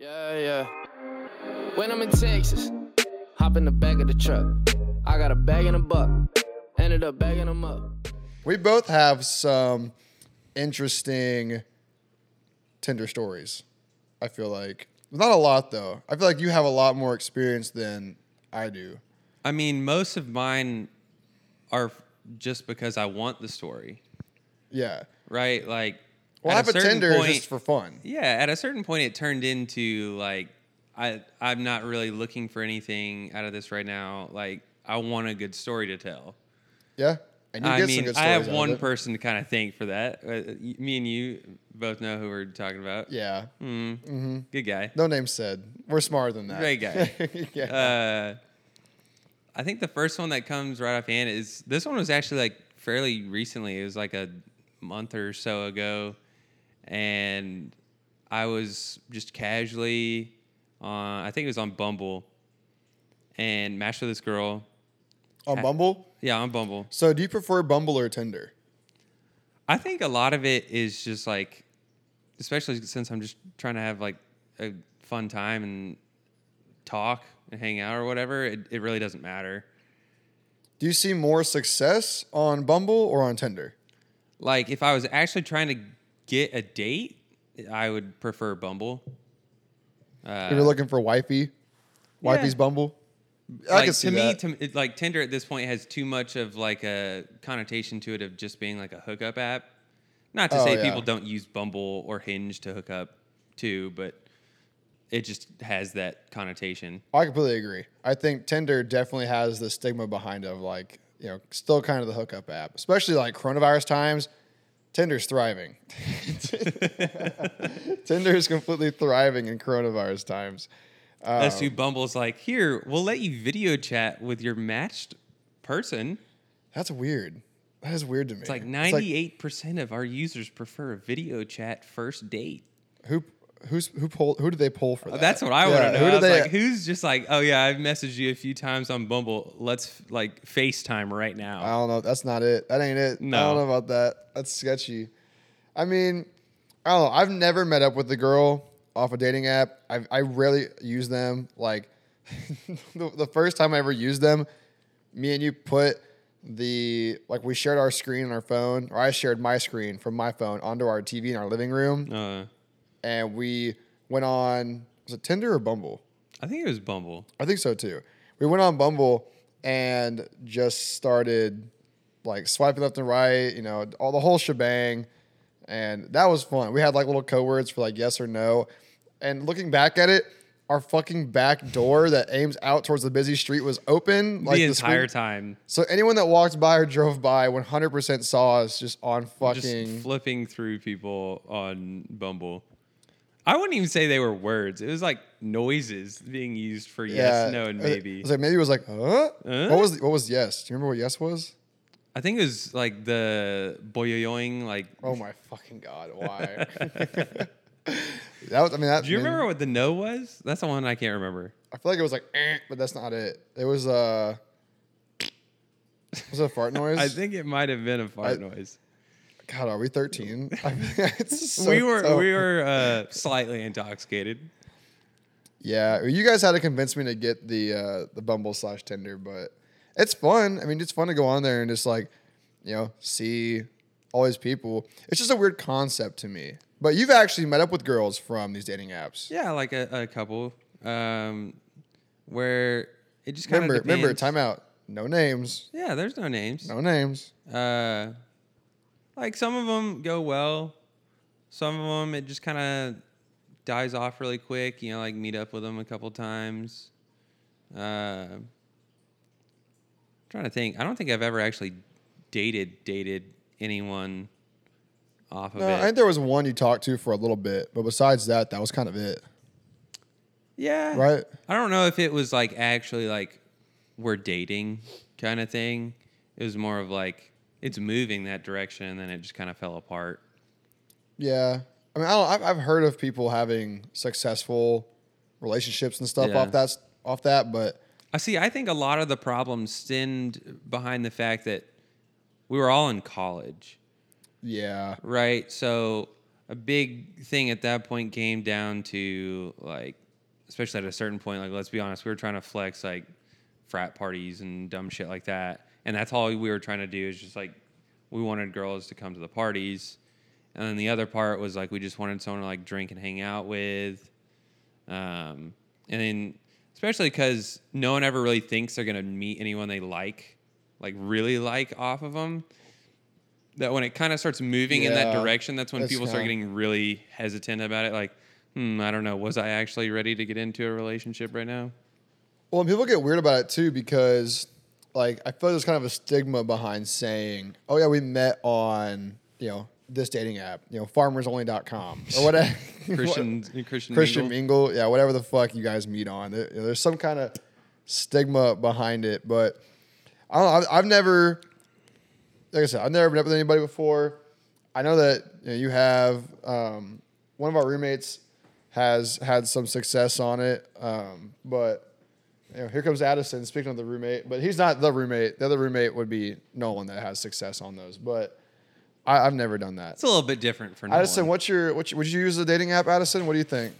Yeah, yeah. When I'm in Texas, hop in the back of the truck. I got a bag and a buck. Ended up bagging them up. We both have some interesting Tinder stories. I feel like not a lot though. I feel like you have a lot more experience than I do. I mean, most of mine are just because I want the story, Yeah. right? Like, Well, at have a Tinder point- just for fun. Yeah, at a certain point, it turned into like I I'm not really looking for anything out of this right now. Like, I want a good story to tell. Yeah. And you I get some mean, good I have one person to kind of thank for that. Uh, me and you both know who we're talking about. Yeah. Mm-hmm. Good guy. No name said. We're smarter than that. Great guy. yeah. Uh, I think the first one that comes right off hand is this one was actually like fairly recently. It was like a month or so ago, and I was just casually on. I think it was on Bumble, and matched with this girl. On Bumble. Yeah, on Bumble. So do you prefer Bumble or Tinder? I think a lot of it is just like, especially since I'm just trying to have like a fun time and talk and hang out or whatever. It, it really doesn't matter. Do you see more success on Bumble or on Tinder? Like if I was actually trying to get a date, I would prefer Bumble. Uh, if you're looking for wifey, wifey's Bumble. I like can see to me, that. to it, like Tinder at this point has too much of like a connotation to it of just being like a hookup app. Not to Oh, say yeah. people don't use Bumble or Hinge to hook up too, but it just has that connotation. I completely agree. I think Tinder definitely has the stigma behind of like, you know, still kind of the hookup app, especially like coronavirus times. Tinder's thriving. Tinder is completely thriving in coronavirus times. That's Oh. who um, Bumble's like. Here, we'll let you video chat with your matched person. That's weird. That is weird to me. It's like ninety-eight percent of our users prefer a video chat first date. who who's who pulled who did they pull for that? Uh, That's what I want to know. Who I was they? like, who's just like, oh yeah, I've messaged you a few times on Bumble. Let's like FaceTime right now. I don't know. That's not it. That ain't it. No, I don't know about that. That's sketchy. I mean, I don't know. I've never met up with a girl off a dating app. I I rarely use them. Like the, the first time I ever used them, me and you put the like we shared our screen on our phone, or I shared my screen from my phone onto our TV in our living room, Uh, and we went on. Was it Tinder or Bumble? I think it was Bumble. I think so too. We went on Bumble and just started like swiping left and right, you know, all the whole shebang. And that was fun. We had like little code words for like yes or no. And looking back at it, our fucking back door that aims out towards the busy street was open like the screen- entire time, So anyone that walked by or drove by 100% saw us just on fucking. just flipping through people on Bumble. I wouldn't even say they were words. It was like noises being used for yes, no, and maybe. It was like maybe it was like, huh? Huh? What was what was yes? Do you remember what yes was? I think it was like the boyoyoing. Like, Oh my fucking god! Why? that was. I mean, that. do you I mean, remember what the no was? That's the one I can't remember. I feel like it was like, eh, but that's not it. It was uh. Was it a fart noise? I think it might have been a fart I- noise. God, are we thirteen? I mean, so we were we were uh, slightly intoxicated. Yeah, you guys had to convince me to get the uh, the Bumble slash Tinder, but it's fun. I mean, it's fun to go on there and just like, you know, see all these people. It's just a weird concept to me. But you've actually met up with girls from these dating apps. Yeah, like a, a couple. Um, where it just kind of Remember, remember, time out. No names. Yeah, there's no names. No names. Uh, like some of them go well. Some of them it just kind of dies off really quick. You know, like meet up with them a couple times. Uh, trying to think. I don't think I've ever actually dated dated anyone off of No, I think there was one you talked to for a little bit, but besides that, that was kind of it, yeah. right? I don't know if it was like actually like we're dating kind of thing. It was more of like it's moving that direction, and then it just kind of fell apart. Yeah. I mean, I don't, I've, I've heard of people having successful relationships and stuff Yeah. off that off that, but I see. I think a lot of the problems stemmed behind the fact that we were all in college, yeah, right? So a big thing at that point came down to like, especially at a certain point, like let's be honest, we were trying to flex like frat parties and dumb shit like that, and that's all we were trying to do is just like we wanted girls to come to the parties, and then the other part was like we just wanted someone to like drink and hang out with, um, and then especially because no one ever really thinks they're gonna meet anyone they like, like really like off of them. That when it kind of starts moving in that direction, that's when that's people start kinda- getting really hesitant about it. Like, hmm, I don't know, was I actually ready to get into a relationship right now? Well, and people get weird about it too because, like, I feel like there's kind of a stigma behind saying, "Oh yeah, we met on you know this dating app, you know, FarmersOnly.com or whatever." Christian, Christian, Christian Mingle? Mingle, yeah, whatever the fuck you guys meet on. There- there's some kind of stigma behind it, but I don't know. I've, I've never, like I said, I've never met with anybody before. I know that you, know, you have um, one of our roommates has had some success on it, um, but you know, here comes Addison. Speaking of the roommate, but he's not the roommate. The other roommate would be Nolan that has success on those, but I, I've never done that. It's a little bit different for Addison, Nolan. what's your, what's your, would you use a dating app, Addison? What do you think?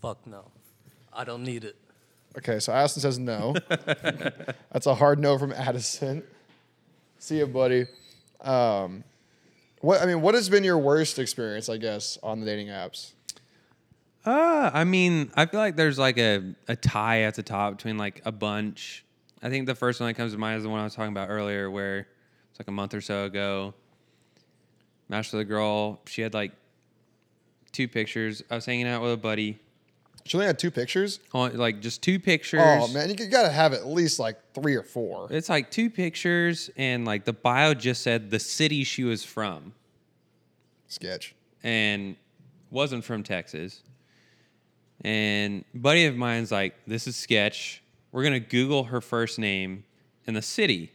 Fuck no. I don't need it. Okay, so Addison says no. That's a hard no from Addison. See you, buddy. Um, what I mean, what has been your worst experience? I guess on the dating apps. Uh, I mean, I feel like there's like a, a tie at the top between like a bunch. I think the first one that comes to mind is the one I was talking about earlier, where it's like a month or so ago. With a girl. She had like two pictures. I was hanging out with a buddy. She only had two pictures. Oh, Like just two pictures. Oh man, you got to have at least like three or four. It's like two pictures, and like the bio just said the city she was from, Sketch. and wasn't from Texas. And buddy of mine's like, this is sketch. We're gonna Google her first name and the city.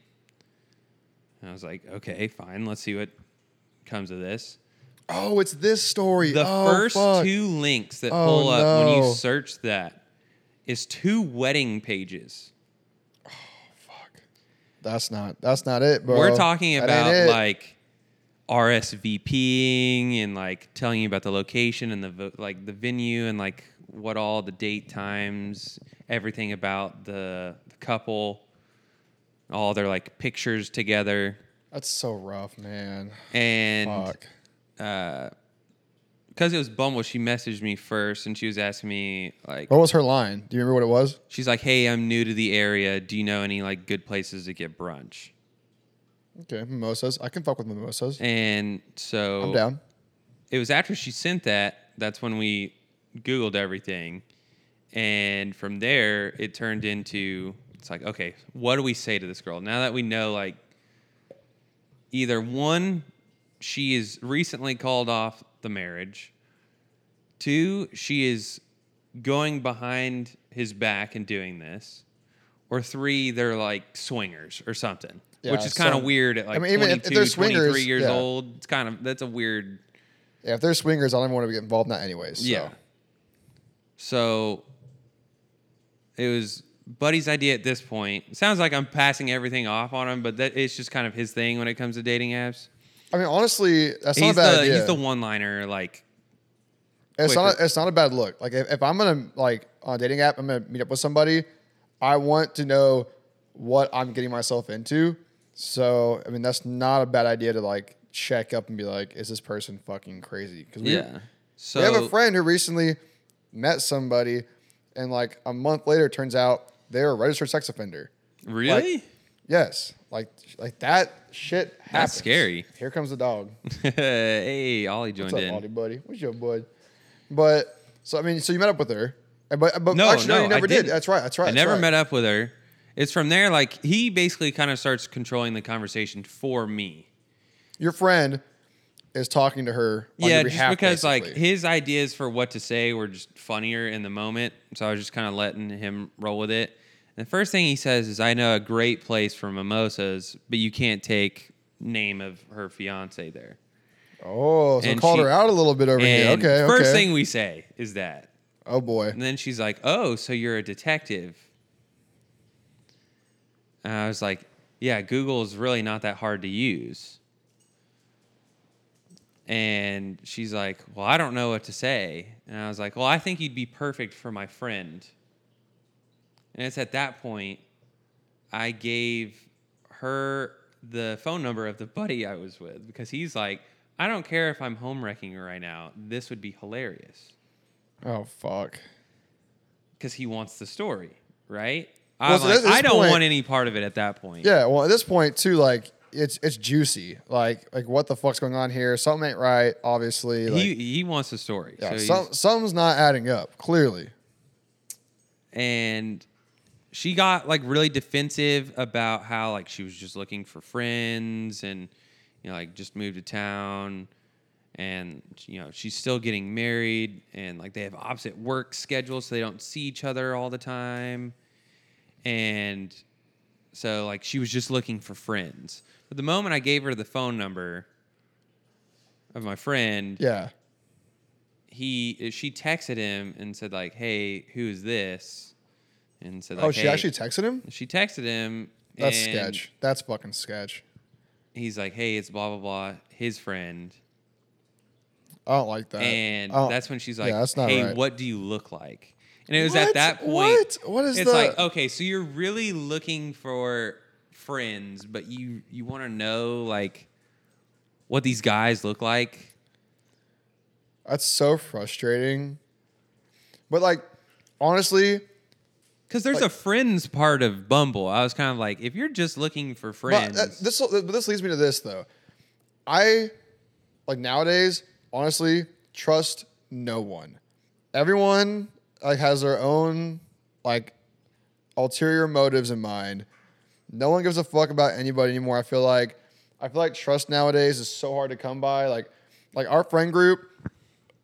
And I was like, okay, fine. Let's see what comes of this. Oh, it's this story. The oh, first fuck. two links that Oh, pull up when you search that is two wedding pages. Oh fuck. That's not. That's not it, bro. We're talking about like RSVPing and like telling you about the location and the vo- like the venue and like what all the date times, everything about the, the couple, all their like pictures together, That's so rough, man. and Fuck. uh, because it was Bumble, she messaged me first and she was asking me like, What was her line? Do you remember what it was? she's like, "Hey, I'm new to the area. Do you know any like good places to get brunch?" Okay, mimosas. I can fuck with mimosas. And so I'm down. it was after she sent that that's when we googled everything and from there it turned into it's like okay what do we say to this girl now that we know like either one she is recently called off the marriage two she is going behind his back and doing this or three they're like swingers or something Yeah, which is kind of some- weird at like mean, even if- if 22 they're swingers, 23 years yeah. old it's kind of that's a weird Yeah, if they're swingers, I don't even want to get involved in that anyways. So. yeah. So it was Buddy's idea at this point. It sounds like I'm passing everything off on him, but that it's just kind of his thing when it comes to dating apps. I mean, honestly, that's he's not a bad the idea. he's the one liner like It's not. A, it's not a bad look. Like if, if I'm gonna like on a dating app, I'm gonna meet up with somebody. I want to know what I'm getting myself into. So I mean, that's not a bad idea to like check up and be like, is this person fucking crazy? Because we, yeah. So we have a friend who recently met somebody, and like a month later, it turns out they're a registered sex offender. really? Yes, like like that shit happens. scary. Here comes the dog. hey, Ollie joined What's up, in. Aldi buddy? What's your bud? But so I mean, so you met up with her, And but but No, actually, no, no, you never I did. didn't. That's right. That's right. I that's never right. met up with her. It's from there, like he basically kind of starts controlling the conversation for me. Your friend is talking to her. On yeah, just behalf, because like his ideas for what to say were just funnier in the moment, so I was just kind of letting him roll with it. And the first thing he says is, "I know a great place for mimosas, but you can't take name of her fiance there." oh, so and called she- her out a little bit over here. Okay, first okay. thing we say is that, oh boy. and then she's like, "Oh, so you're a detective?" And I was like, "Yeah, Google is really not that hard to use." And she's like, Well, I don't know what to say. And I was like, Well, I think you'd be perfect for my friend. And it's at that point I gave her the phone number of the buddy I was with because he's like, I don't care if I'm home wrecking right now. This would be hilarious Oh fuck. because he wants the story, right? Well, so like, I don't point- want any part of it at that point. Yeah, well, at this point too, like it's it's juicy. Like like what the fuck's going on here? Something ain't right. Obviously, like, he he wants a story. yeah, so some, something's not adding up. Clearly, and she got like really defensive about how like she was just looking for friends and you know like just moved to town and you know she's still getting married and like they have opposite work schedules so they don't see each other all the time and so like she was just looking for friends but the moment i gave her the phone number of my friend yeah. he she texted him and said like hey who's this and said oh, like oh, she "Hey." actually texted him. she texted him That's and sketch. That's fucking sketch. he's like hey it's blah blah blah his friend I don't like that. and I don't- that's when she's like yeah, that's not hey right. what do you look like and it was What? at that point What? What is it's the- like okay so you're really looking for friends but you you want to know like what these guys look like That's so frustrating. But like, honestly, because there's a friends part of bumble i was kind of like if you're just looking for friends that- this but this leads me to this though. I like nowadays, honestly, trust no one. Everyone like has their own like ulterior motives in mind. No one gives a fuck about anybody anymore. I feel like I feel like trust nowadays is so hard to come by. Like like our friend group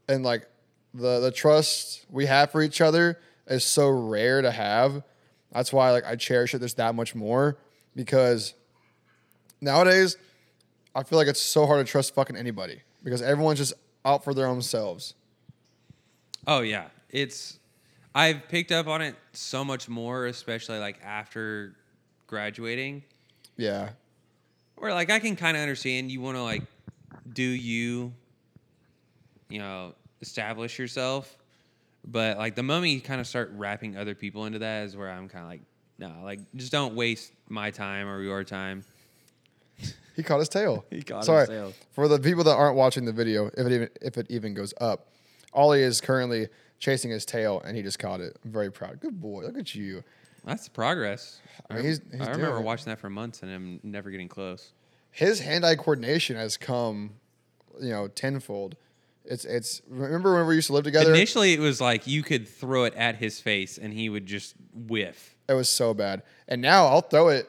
and like the the trust we have for each other is so rare to have. That's why like I cherish it this that much more because nowadays I feel like it's so hard to trust fucking anybody because everyone's just out for their own selves. Oh yeah, it's I've picked up on it so much more, especially like after graduating, Yeah. where like I can kind of understand you want to like do you, you know, establish yourself, but like the moment you kind of start wrapping other people into that is where I'm kind of like, no, like just don't waste my time or your time. He caught his tail. He caught his tail. For the people that aren't watching the video, if it even if it even goes up, Ollie is currently chasing his tail and he just caught it. I'm very proud. Good boy. Look at you. That's progress. I mean, he's- he's I doing remember it. watching that for months and I'm never getting close. His hand-eye coordination has come, you know, tenfold. It's it's remember when we used to live together? Initially, it was like you could throw it at his face and he would just whiff. It was so bad. And now I'll throw it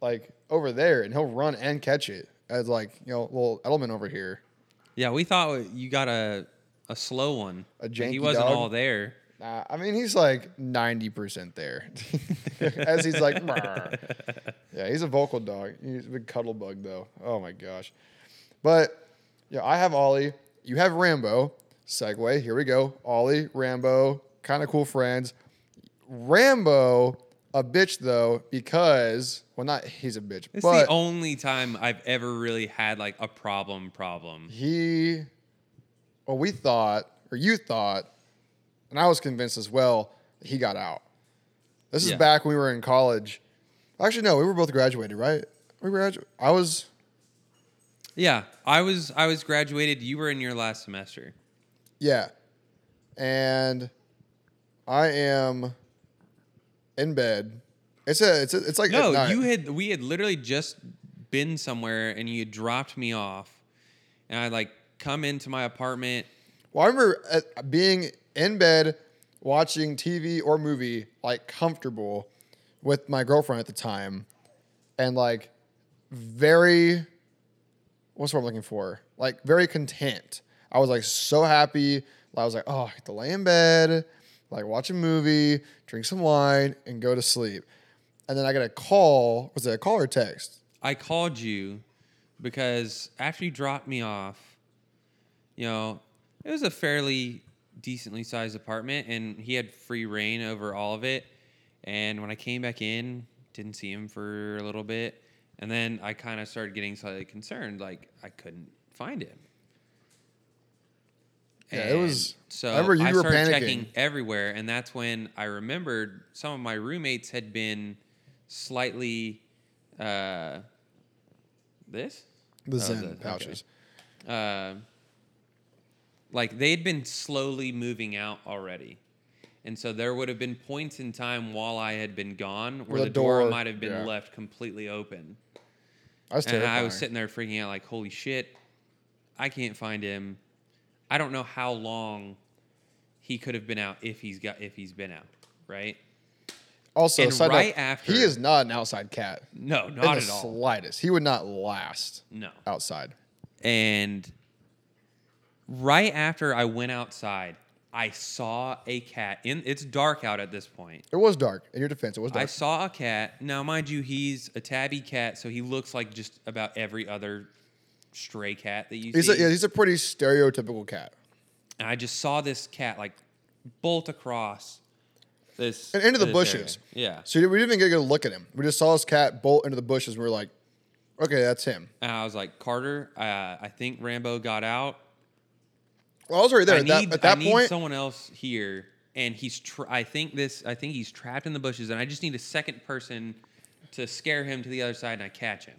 like over there and he'll run and catch it. As like, you know, little Edelman over here. Yeah, we thought you got a a slow one. A but He wasn't dog? all there. Nah, I mean, he's like 90% there. As he's like, "Brr." yeah, he's a vocal dog. He's a big cuddle bug, though. Oh my gosh. But yeah, I have Ollie. You have Rambo. Segue. Here we go. Ollie, Rambo, kind of cool friends. Rambo, a bitch, though, because, well, not he's a bitch, It's but the only time I've ever really had like a problem. Problem. he, well, we thought, or you thought, and I was convinced as well, that he got out. This is Yeah. back when we were in college. Actually, no, we were both graduated, right? We graduated. I was, Yeah, I was I was graduated. You were in your last semester. yeah, and I am in bed. It's a, it's a, it's like No, you had we had literally just been somewhere and you dropped me off, and I like come into my apartment. Well, I remember uh, being in bed watching TV or movie, like comfortable with my girlfriend at the time, and like very, what's what I'm looking for? Like very content. I was like so happy. I was like, oh, I get to lay in bed, like watch a movie, drink some wine, and go to sleep. And then I get a call. Was it a call or text? I called you because after you dropped me off, you know, it was a fairly decently sized apartment and he had free reign over all of it. And when I came back in, didn't see him for a little bit. And then I kind of started getting slightly concerned, like I couldn't find him. Yeah, it was- So I remember you I were started panicking. checking everywhere, and that's when I remembered some of my roommates had been slightly. Uh, this The Oh, Zyn the- okay. pouches. uh, like they'd been slowly moving out already. And so there would have been points in time while I had been gone where the the, door, door- might have been yeah. left completely open. I was And. I was sitting there freaking out like, holy shit, I can't find him. I don't know how long he could have been out if he's got if he's been out, right? Also, and side note, right after- he is not an outside cat. No, in not the at all. slightest. He would not last No. outside. And right after I went outside, I saw a cat in it's dark out at this point. It was dark. In your defense, it was dark. I saw a cat. Now, mind you, he's a tabby cat, so he looks like just about every other stray cat that you He's see. a, yeah, he's a pretty stereotypical cat. and I just saw this cat like bolt across this And into the bushes. area. Yeah. So we didn't even get a good look at him. We just saw this cat bolt into the bushes. And we were like, okay, that's him. And I was like, Carter, uh, I think Rambo got out. Well, I was already there. I at that, need, at that I need point, someone else here, and he's. Tra- I think this. I think he's trapped in the bushes, and I just need a second person to scare him to the other side, and I catch him.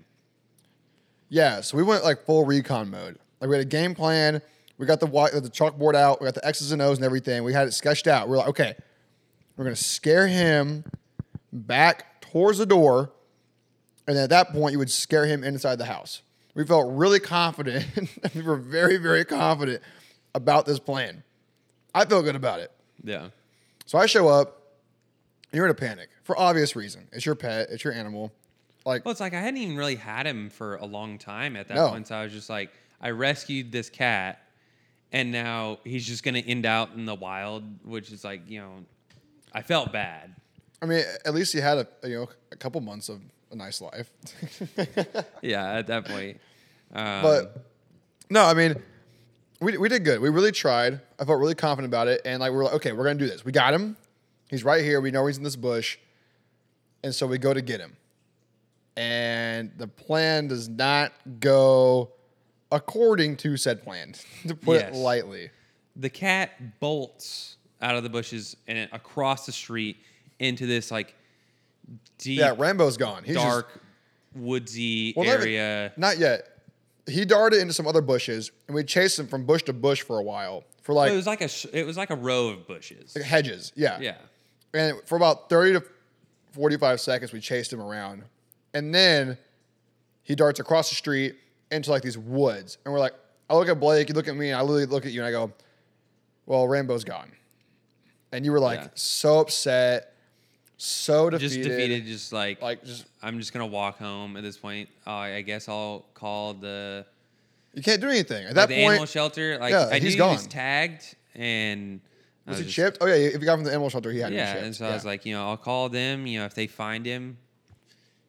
yeah. So we went like full recon mode. Like we had a game plan. We got the the chalkboard out. We got the X's and O's and everything. We had it sketched out. We are like, okay, we're gonna scare him back towards the door, and at that point, you would scare him inside the house. We felt really confident. we were very, very confident about this plan. I feel good about it. Yeah. So I show up, you're in a panic for obvious reason. It's your pet. It's your animal. Like Well, it's like I hadn't even really had him for a long time at that No. point. So I was just like, I rescued this cat, and now he's just gonna end out in the wild, which is like, you know, I felt bad. I mean, at least you had a you know a couple months of a nice life. Yeah, at that point. Um, but no, I mean, we we did good. We really tried. I felt really confident about it, and like we're like, okay, we're gonna do this. We got him. He's right here. We know he's in this bush, and so we go to get him. And the plan does not go according to said plan, to put Yes. it lightly. the cat bolts out of the bushes and across the street into this like deep, Yeah, Rambo's gone. He's just- dark, woodsy Well, not even- area. Not yet. He darted into some other bushes, and we chased him from bush to bush for a while, for like, it was like a sh- it was like a row of bushes. like hedges. Yeah. Yeah. And for about 30 to 45 seconds, we chased him around. And then he darts across the street into like these woods. And we're like, I look at Blake, you look at me, and I literally look at you and I go, Well, Rambo's gone. And you were like Yeah. so upset, so defeated. Just defeated. Just like Like, just, I'm just gonna walk home at this point. Uh, I guess I'll call the you can't do anything. At like that the point, animal shelter. Like Yeah, I knew he's he was gone. tagged and I was he just- chipped? Oh, yeah. If you got from the animal shelter, he had Yeah, and so I was like, you know, I'll call them. You know, if they find him,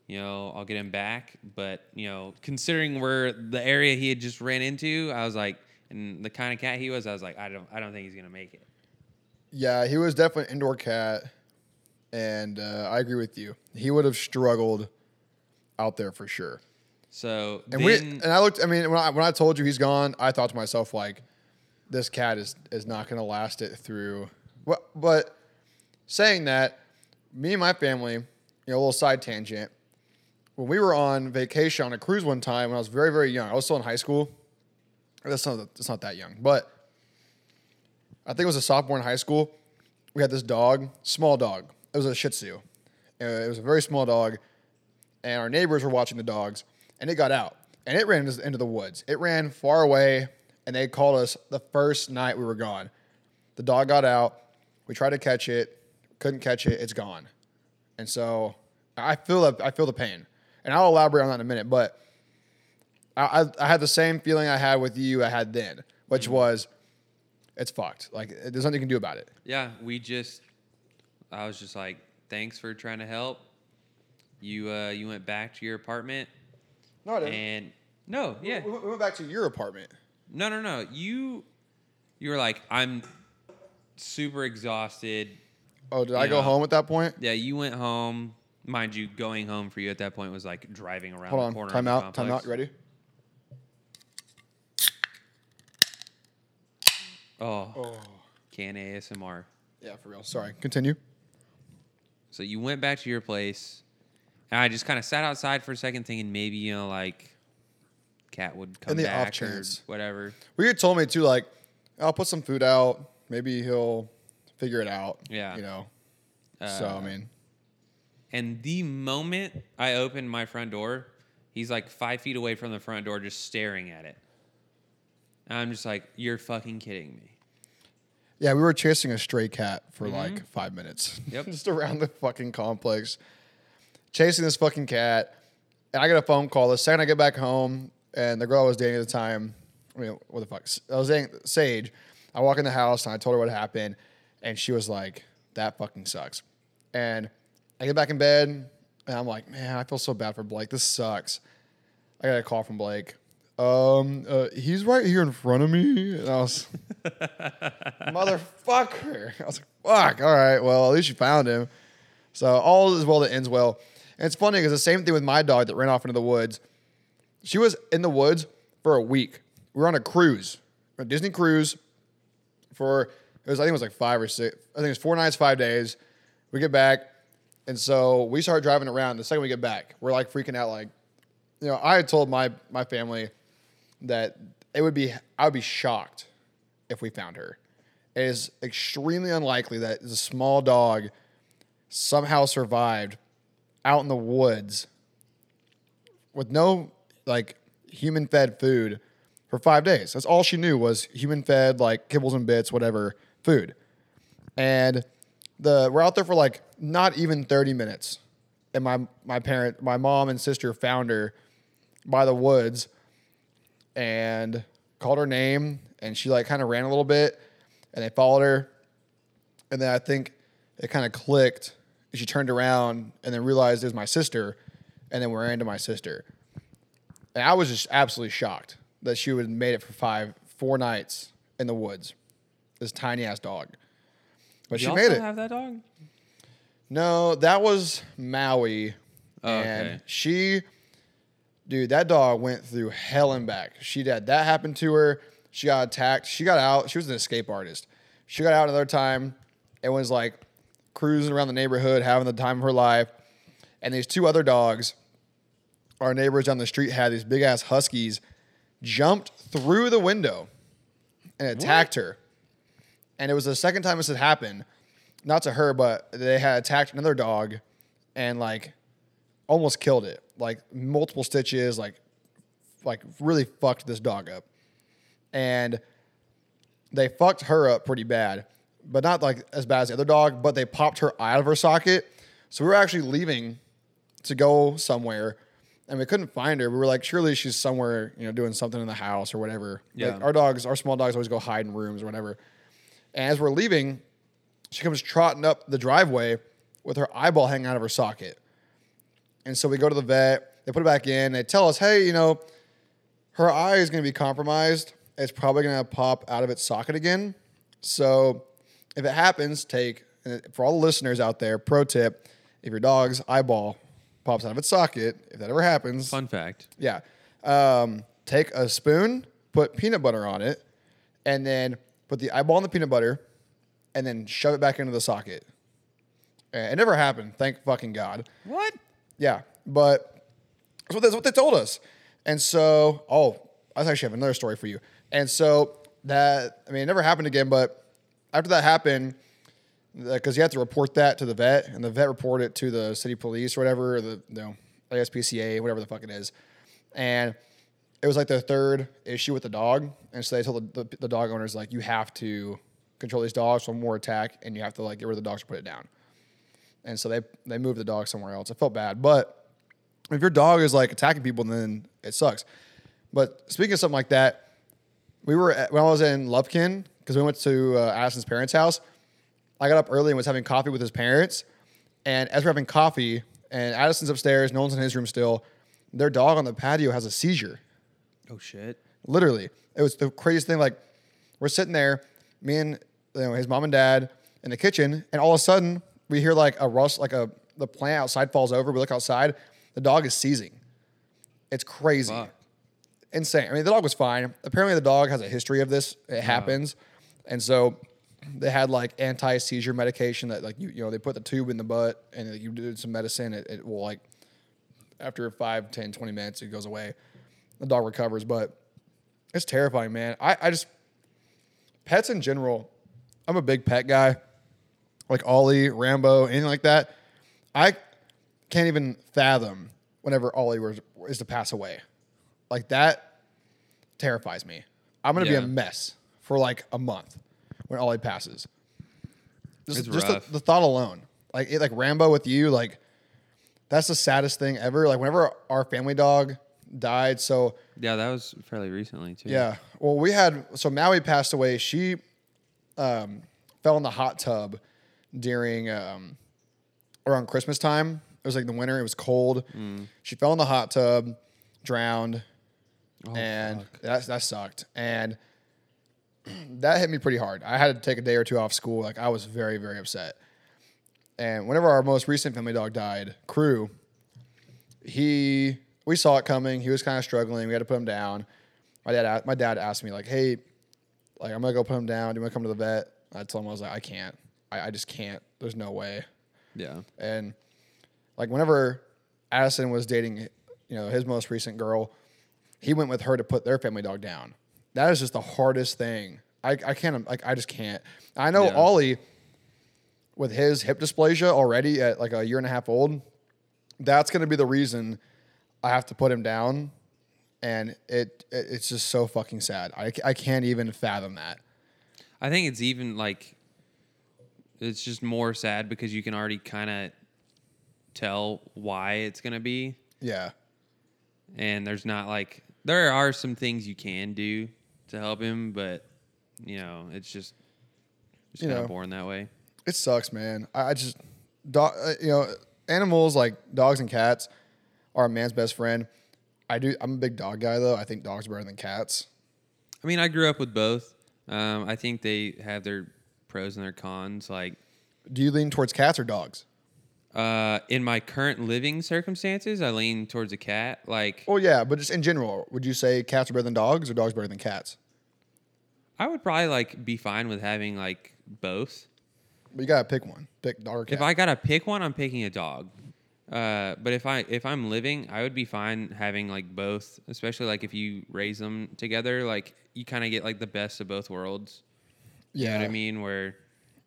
you know, I'll get him back. But you know, considering where the area he had just ran into, I was like, and the kind of cat he was, I was like, I don't, I don't think he's gonna make it. Yeah, he was definitely an indoor cat, and uh, I agree with you. He would have struggled out there for sure. So And then, we and I looked. I mean, when I when I told you he's gone, I thought to myself like, this cat is is not going to last it through. But but saying that, me and my family, you know, a little side tangent. When we were on vacation on a cruise one time when I was very very young, I was still in high school. That's not that's not that young, but I think it was a sophomore in high school. We had this dog, small dog. It was a Shih Tzu. Uh, It was a very small dog, and our neighbors were watching the dogs, and it got out and it ran into the woods. It ran far away, and they called us the first night we were gone. The dog got out. We tried to catch it, couldn't catch it. It's gone, and so I feel that I feel the pain, and I'll elaborate on that in a minute. But I, I, I had the same feeling I had with you. I had then, which was it's fucked. Like there's nothing you can do about it. yeah, we just, I was just like, thanks for trying to help. You, uh, you went back to your apartment, No, I and no, yeah, We, we went back to your apartment. No, no, no. You you were like, I'm super exhausted. Oh, did I go home at that point? Yeah, you went home. Mind you, going home for you at that point was like driving around Hold the on. corner. Time out. Time out. You ready? Oh, can ASMR. Yeah, for real. Sorry. Continue. So you went back to your place, and I just kind of sat outside for a second, thinking maybe you know like cat would come the off back chance. or whatever. Well, you told me too, like, I'll put some food out. Maybe he'll figure it out. Yeah. You know. so I Uh, mean, And the moment I opened my front door, he's like five feet away from the front door, just staring at it. And I'm just like, you're fucking kidding me. Yeah, we were chasing a stray cat for like five minutes. Mm-hmm. Yep. Just around the fucking complex, chasing this fucking cat. And I get a phone call the second I get back home, and the girl I was dating at the time, I mean, what the fuck? I was dating Sage. I walk in the house and I told her what happened, and she was like, "That fucking sucks." And I get back in bed, and I'm like, "Man, I feel so bad for Blake. This sucks." I got a call from Blake. Um, uh, he's right here in front of me, and I was, motherfucker. I was like, fuck. All right, well, at least you found him. So all is well that ends well. And it's funny because the same thing with my dog that ran off into the woods. She was in the woods for a week. We were on a cruise, a Disney cruise for it was I think it was like five or six. I think it was four nights, five days. We get back, and so we start driving around. The second we get back, we're like freaking out. Like, you know, I had told my my family that it would be I would be shocked if we found her. It is extremely unlikely that a small dog somehow survived out in the woods with no like human fed food for five days. That's all she knew was human fed like kibbles and bits, whatever food. And the we're out there for like not even 30 minutes. And my my parent, my mom and sister found her by the woods and called her name and she like kind of ran a little bit and they followed her and then i think it kind of clicked and she turned around and then realized it was my sister and then we ran into my sister and i was just absolutely shocked that she would have made it for five four nights in the woods this tiny ass dog but Do she you made it have that dog? no, that was Maui. Oh, and okay. she, dude, that dog went through hell and back. She had that happened to her. She got attacked. She got out. She was an escape artist. She got out another time and was like cruising around the neighborhood, having the time of her life. And these two other dogs, our neighbors down the street had these big ass huskies, jumped through the window and attacked her. And it was the second time this had happened not to her, but they had attacked another dog and like almost killed it. Like multiple stitches, like like really fucked this dog up. And they fucked her up pretty bad, but not like as bad as the other dog, but they popped her eye out of her socket. So we were actually leaving to go somewhere and we couldn't find her. We were like, surely she's somewhere, you know, doing something in the house or whatever. Yeah. Like our dogs, our small dogs always go hide in rooms or whatever. And as we're leaving, she comes trotting up the driveway with her eyeball hanging out of her socket. And so we go to the vet, they put it back in, they tell us, hey, you know, her eye is going to be compromised. It's probably going to pop out of its socket again. So if it happens, take, for all the listeners out there, pro tip if your dog's eyeball pops out of its socket, if that ever happens, Fun fact. yeah. Um, take a spoon, put peanut butter on it, and then put the eyeball in the peanut butter, and then shove it back into the socket. And it never happened, thank fucking God. What? Yeah, but that's what, that's what they told us. And so, oh, I actually have another story for you. And so that, I mean, it never happened again, but after that happened, uh, because you have to report that to the vet, and the vet reported it to the city police or whatever, or the you know, ASPCA, whatever the fuck it is. And it was like the third issue with the dog. And so they told the, the, the dog owners, like, you have to control these dogs from more attack, and you have to, like, get rid of the dogs or put it down. And so they they moved the dog somewhere else. I felt bad, but if your dog is like attacking people, then it sucks. But speaking of something like that, we were at, when I was in Lufkin because we went to uh, Addison's parents' house. I got up early and was having coffee with his parents. And as we're having coffee, and Addison's upstairs, no one's in his room still. Their dog on the patio has a seizure. Oh shit. Literally, it was the craziest thing. Like we're sitting there, me and you know, his mom and dad in the kitchen, and all of a sudden we hear like a rust, like a the plant outside falls over. We look outside, the dog is seizing. It's crazy, Fuck. insane. I mean, the dog was fine. Apparently, the dog has a history of this. It happens. and so they had like anti seizure medication that like you you know they put the tube in the butt and you do some medicine. It, it will like after 5, 10, 20 minutes it goes away. The dog recovers, but it's terrifying, man. I, I just pets in general. I'm a big pet guy, like Ollie, Rambo, anything like that. I can't even fathom whenever Ollie was, is to pass away. Like that terrifies me. I'm gonna be a mess for like a month when Ollie passes. Just, It's just the, the thought alone, like it, like Rambo with you, like that's the saddest thing ever. Like whenever our family dog died, so Yeah, that was fairly recently too. yeah. Well, we had so Maui passed away. She um, fell in the hot tub during um, around Christmas time. It was like the winter. It was cold. She fell in the hot tub, drowned, and that that sucked. And that hit me pretty hard. I had to take a day or two off school. Like I was very very upset. And whenever our most recent family dog died, Crew, he we saw it coming. He was kind of struggling. We had to put him down. My dad my dad asked me like, "Hey, like I'm gonna go put him down. Do you want to come to the vet?" I told him I was like, "I can't. I, I just can't. There's no way." Yeah. And like whenever Addison was dating, you know, his most recent girl, he went with her to put their family dog down. That is just the hardest thing. I, I can't like I just can't. I know Yeah. Ollie with his hip dysplasia already at like a year and a half old, that's gonna be the reason I have to put him down. And it, it it's just so fucking sad. I, I can't even fathom that. I think it's even like it's just more sad because you can already kind of tell why it's gonna be, Yeah. and there's not like there are some things you can do to help him, but you know it's just just kind of born that way. It sucks, man. I, I just, dog, uh, you know, animals like dogs and cats are a man's best friend. I do. I'm a big dog guy, though. I think dogs are better than cats. I mean, I grew up with both. Um, I think they have their pros and their cons. Like Do you lean towards cats or dogs? uh, in my current living circumstances, I lean towards a cat. Like Well, yeah, but just in general, would you say cats are better than dogs or dogs better than cats? I would probably like be fine with having like both. But you gotta pick one. Pick dog or cat. If I gotta pick one, I'm picking a dog. Uh, but if I if I'm living, I would be fine having like both, especially like if you raise them together, like you kind of get like the best of both worlds. You know what I mean? Where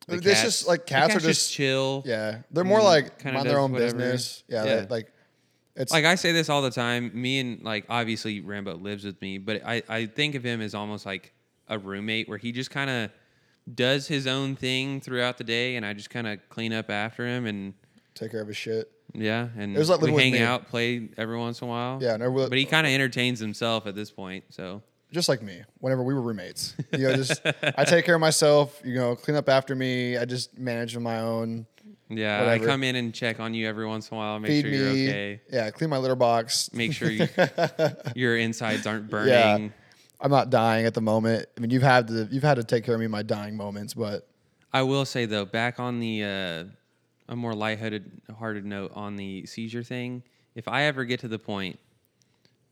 the It's just, cats- like, the cats are just- chill. yeah, they're more like kinda mind their own whatever. business. Yeah, Yeah. they- like it's Like I say this all the time. Me and like obviously Rambo lives with me, but I I think of him as almost like a roommate where he just kind of does his own thing throughout the day, and I just kind of clean up after him and. take care of his shit. Yeah, and It was like we living with hang me. out, play every once in a while. Yeah, we- but he kind of entertains himself at this point. So just like me whenever we were roommates you know just i take care of myself you know clean up after me i just manage on my own yeah, Whatever. I come in and check on you every once in a while, make feed sure me you're okay, yeah clean my litter box make sure you, your insides aren't burning. Yeah. i'm not dying at the moment i mean you've had to you've had to take care of me in my dying moments but I will say though, back on the uh, a more lighthearted hearted note on the seizure thing, if I ever get to the point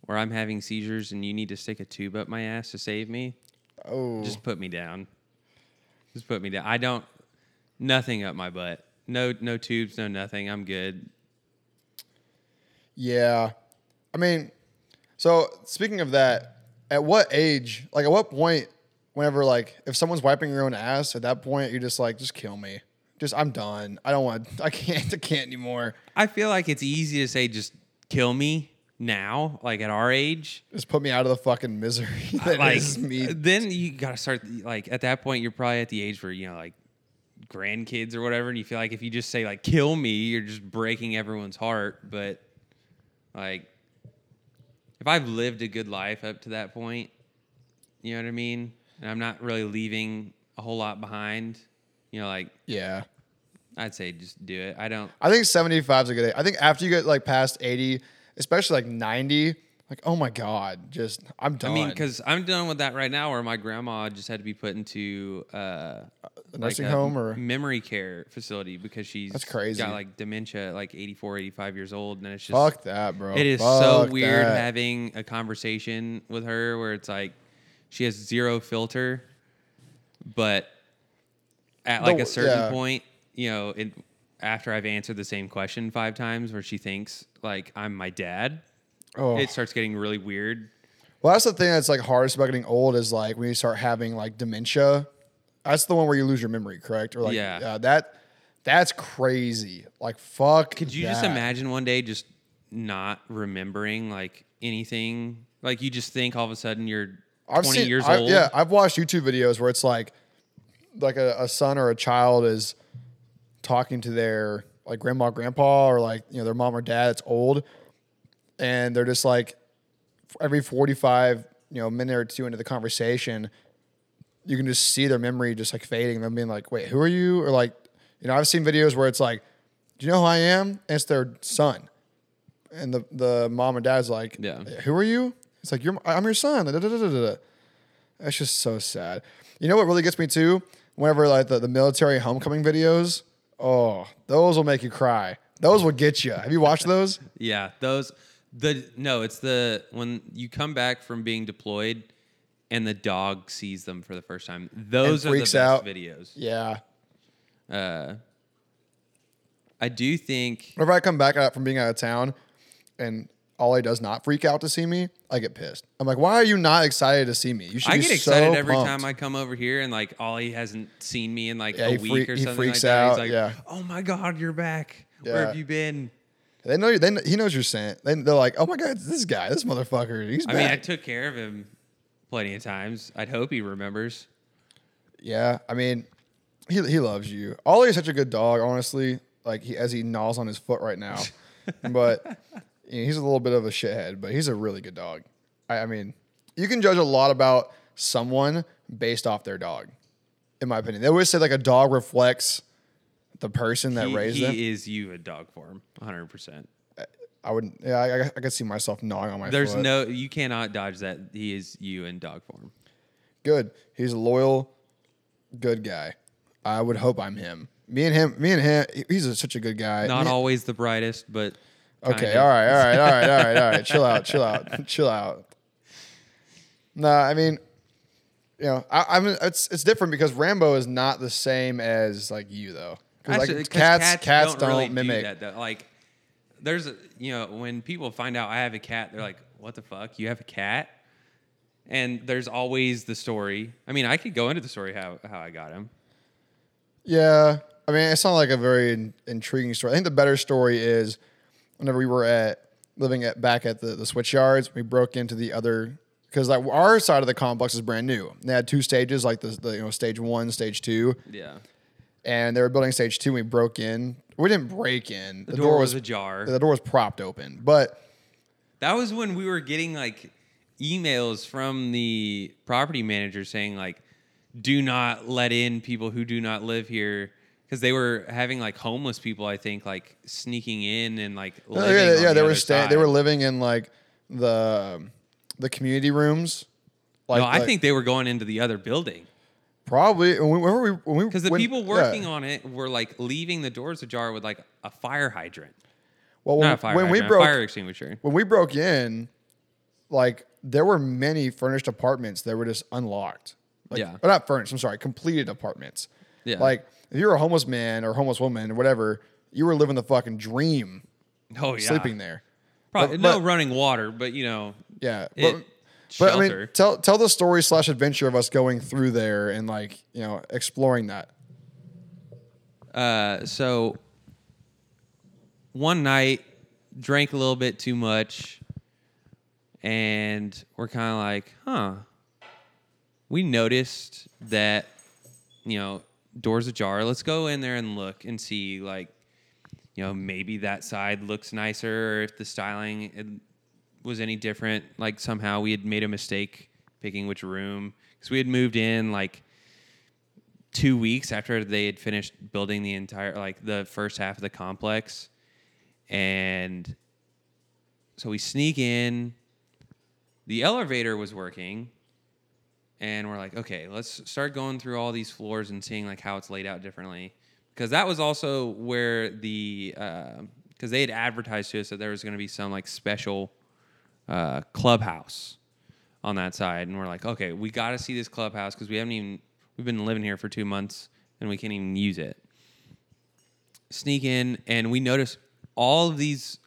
where I'm having seizures and you need to stick a tube up my ass to save me, oh just put me down. Just put me down. I don't nothing up my butt. No no tubes, no nothing. I'm good. yeah i mean so speaking of that at what age like at what point whenever like if someone's wiping your own ass at that point you're just like just kill me just i'm done i don't want i can't i can't anymore I feel like it's easy to say just kill me now, like at our age. just put me out of the fucking misery that like is me then you gotta start like at that point you're probably at the age where you know like grandkids or whatever and you feel like if you just say like kill me you're just breaking everyone's heart but like if i've lived a good life up to that point you know what i mean and i'm not really leaving a whole lot behind you know like yeah i'd say just do it i don't I think 75 is a good age. I think after you get like past 80, especially like 90, like, oh my God, just, I'm done. I mean, because I'm done with that right now, where my grandma just had to be put into uh, a like nursing a home or, memory care facility because she's That's crazy. got like dementia at like 84, 85 years old, and it's just fuck that, bro. it is so weird that. having a conversation with her where it's like she has zero filter. but at like The- a certain yeah. point, you know, it, after I've answered the same question five times, where she thinks like I'm my dad, Oh. it starts getting really weird. Well, that's the thing that's like hardest about getting old is like when you start having like dementia. That's the one where you lose your memory, correct? Or like, Yeah. Uh, that that's crazy. Like, fuck. Could you just imagine one day just not remembering like anything? Like you just think all of a sudden you're 20 years I- old. Yeah, I've watched YouTube videos where it's like, like a, a son or a child is talking to their like grandma, grandpa, or like you know their mom or dad that's old, and they're just like every forty five you know minute or two into the conversation, you can just see their memory just like fading. Them being like, "Wait, who are you?" Or like, you know, I've seen videos where it's like, "Do you know who I am?" And it's their son, and the the mom or dad's like, Yeah. who are you?" It's like, "You're I'm your son." That's just so sad. You know what really gets me too? Whenever like the, the military homecoming videos, oh, those will make you cry. Those will get you. Have you watched those? Yeah, those the no, it's the when you come back from being deployed and the dog sees them for the first time. Those are the best out. videos. Yeah. Uh, I do think Whenever I come back out from being out of town and Ollie does not freak out to see me, I get pissed. I'm like, why are you not excited to see me? You should I get excited so every pumped. time I come over here and like Ollie hasn't seen me in like Yeah, a week freak- or he something freaks like that. out, He's like, yeah. "Oh my god, your back! Where have you been?" They know you. They, he knows you're scent. They, they're like, oh my god, it's this guy, this motherfucker. He's I back. mean, I took care of him plenty of times. I'd hope he remembers. Yeah, I mean, he he loves you. Ollie is such a good dog, honestly. Like he as he gnaws on his foot right now, but you know, he's a little bit of a shithead, but he's a really good dog. I, I mean, you can judge a lot about someone based off their dog, in my opinion. They always say like a dog reflects the person that he, raised he them. is you a dog form, 100. percent I wouldn't. Yeah, I, I, I could see myself gnawing on my. Dog. There's foot. no you cannot dodge that. He is you in dog form. good. He's a loyal, good guy. I would hope I'm him. Me and him. Me and him. He's a, such a good guy. Not Me- always the brightest, but Okay, kinda. all right, all right, all right, all right, all right. Chill out, chill out, chill out. No, I mean, you know, I, I'm. It's it's different because Rambo is not the same as like you though. Because like 'cause cats, cats, don't, really do mimic. that. Though. Like, there's a you know when people find out I have a cat, they're like, "What the fuck? You have a cat?" And there's always the story. I mean, I could go into the story how how I got him. Yeah, I mean, it's not like a very in- intriguing story. I think the better story is whenever we were at living at back at the the switch yards, we broke into the other because like our side of the complex is brand new. They had two stages, like the, the you know stage one, stage two. Yeah, and they were building stage two. And we broke in. We didn't break in. The, door was ajar. The door was propped open. But that was when we were getting like emails from the property manager saying like, "Do not let in people who do not live here." Because they were having like homeless people, I think, like sneaking in and like oh, yeah, living yeah, yeah, the they were staying. They were living in like the the community rooms. Like, no, I like- think they were going into the other building probably when we when we because the when- people yeah. working on it were like leaving the doors ajar with like a fire hydrant, well when, fire when we broke fire extinguisher. when we broke in, like there were many furnished apartments that were just unlocked. Like, Yeah. or not furnished. I'm sorry, completed apartments. Yeah. Like if you're a homeless man or homeless woman or whatever, you were living the fucking dream, Oh yeah, sleeping there. Probably But- no but- running water, but you know, Yeah, it, but, but I mean, tell tell the story slash adventure of us going through there and like you know exploring that. Uh, so one night, drank a little bit too much, and we're kind of like, huh. We noticed that, you know, doors ajar. Let's go in there and look and see, like, you know, maybe that side looks nicer, or if the styling uh, was any different. Like somehow we had made a mistake picking which room because we had moved in like two weeks after they had finished building the entire like the first half of the complex and so we sneak in the elevator was working and we're like okay let's start going through all these floors and seeing like how it's laid out differently. Because that was also where the because they had advertised to us that there was going to be some like special uh, clubhouse on that side. And we're like okay we got to see this clubhouse because we haven't even We've been living here for two months and we can't even use it. Sneak in and we notice all of these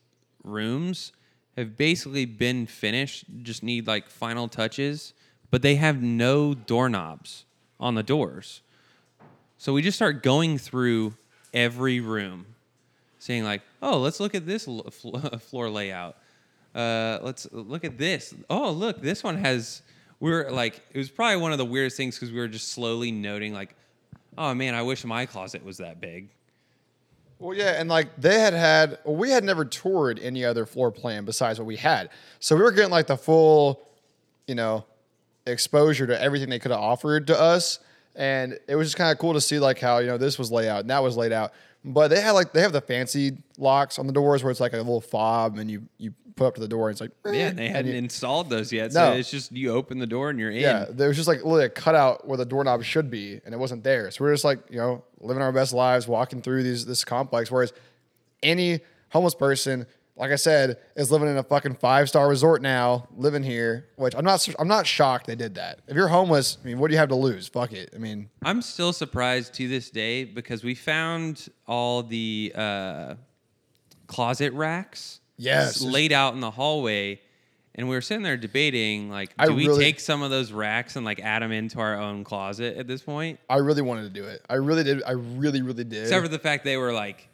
rooms have basically been finished, just need like final touches, but they have no doorknobs on the doors. So we just start going through every room, saying like, "Oh, let's look at this floor layout. Uh, let's look at this. Oh, look, this one has." We were like, it was probably one of the weirdest things because we were just slowly noting like, "Oh man, I wish my closet was that big." Well, yeah, and like they had had, well, we had never toured any other floor plan besides what we had, so we were getting like the full, you know, exposure to everything they could have offered to us, and it was just kind of cool to see like how you know this was laid out and that was laid out, but they had like they have the fancy locks on the doors where it's like a little fob and you you put up to the door and it's like Yeah, they hadn't you- installed those yet, so No. it's just you open the door and you're in. Yeah, there was just like literally a cutout where the doorknob should be, and it wasn't there. So we are just like, you know, living our best lives, walking through these this complex. Whereas any homeless person, like I said, is living in a fucking five star resort now, living here. Which I'm not, I'm not shocked they did that. If you're homeless, I mean, what do you have to lose? Fuck it. I mean, I'm still surprised to this day because we found all the uh, closet racks Yes. laid out in the hallway. And we were sitting there debating, like, I do we really- take some of those racks and like add them into our own closet at this point? I really wanted to do it. I really did. I really, really did. Except for the fact they were like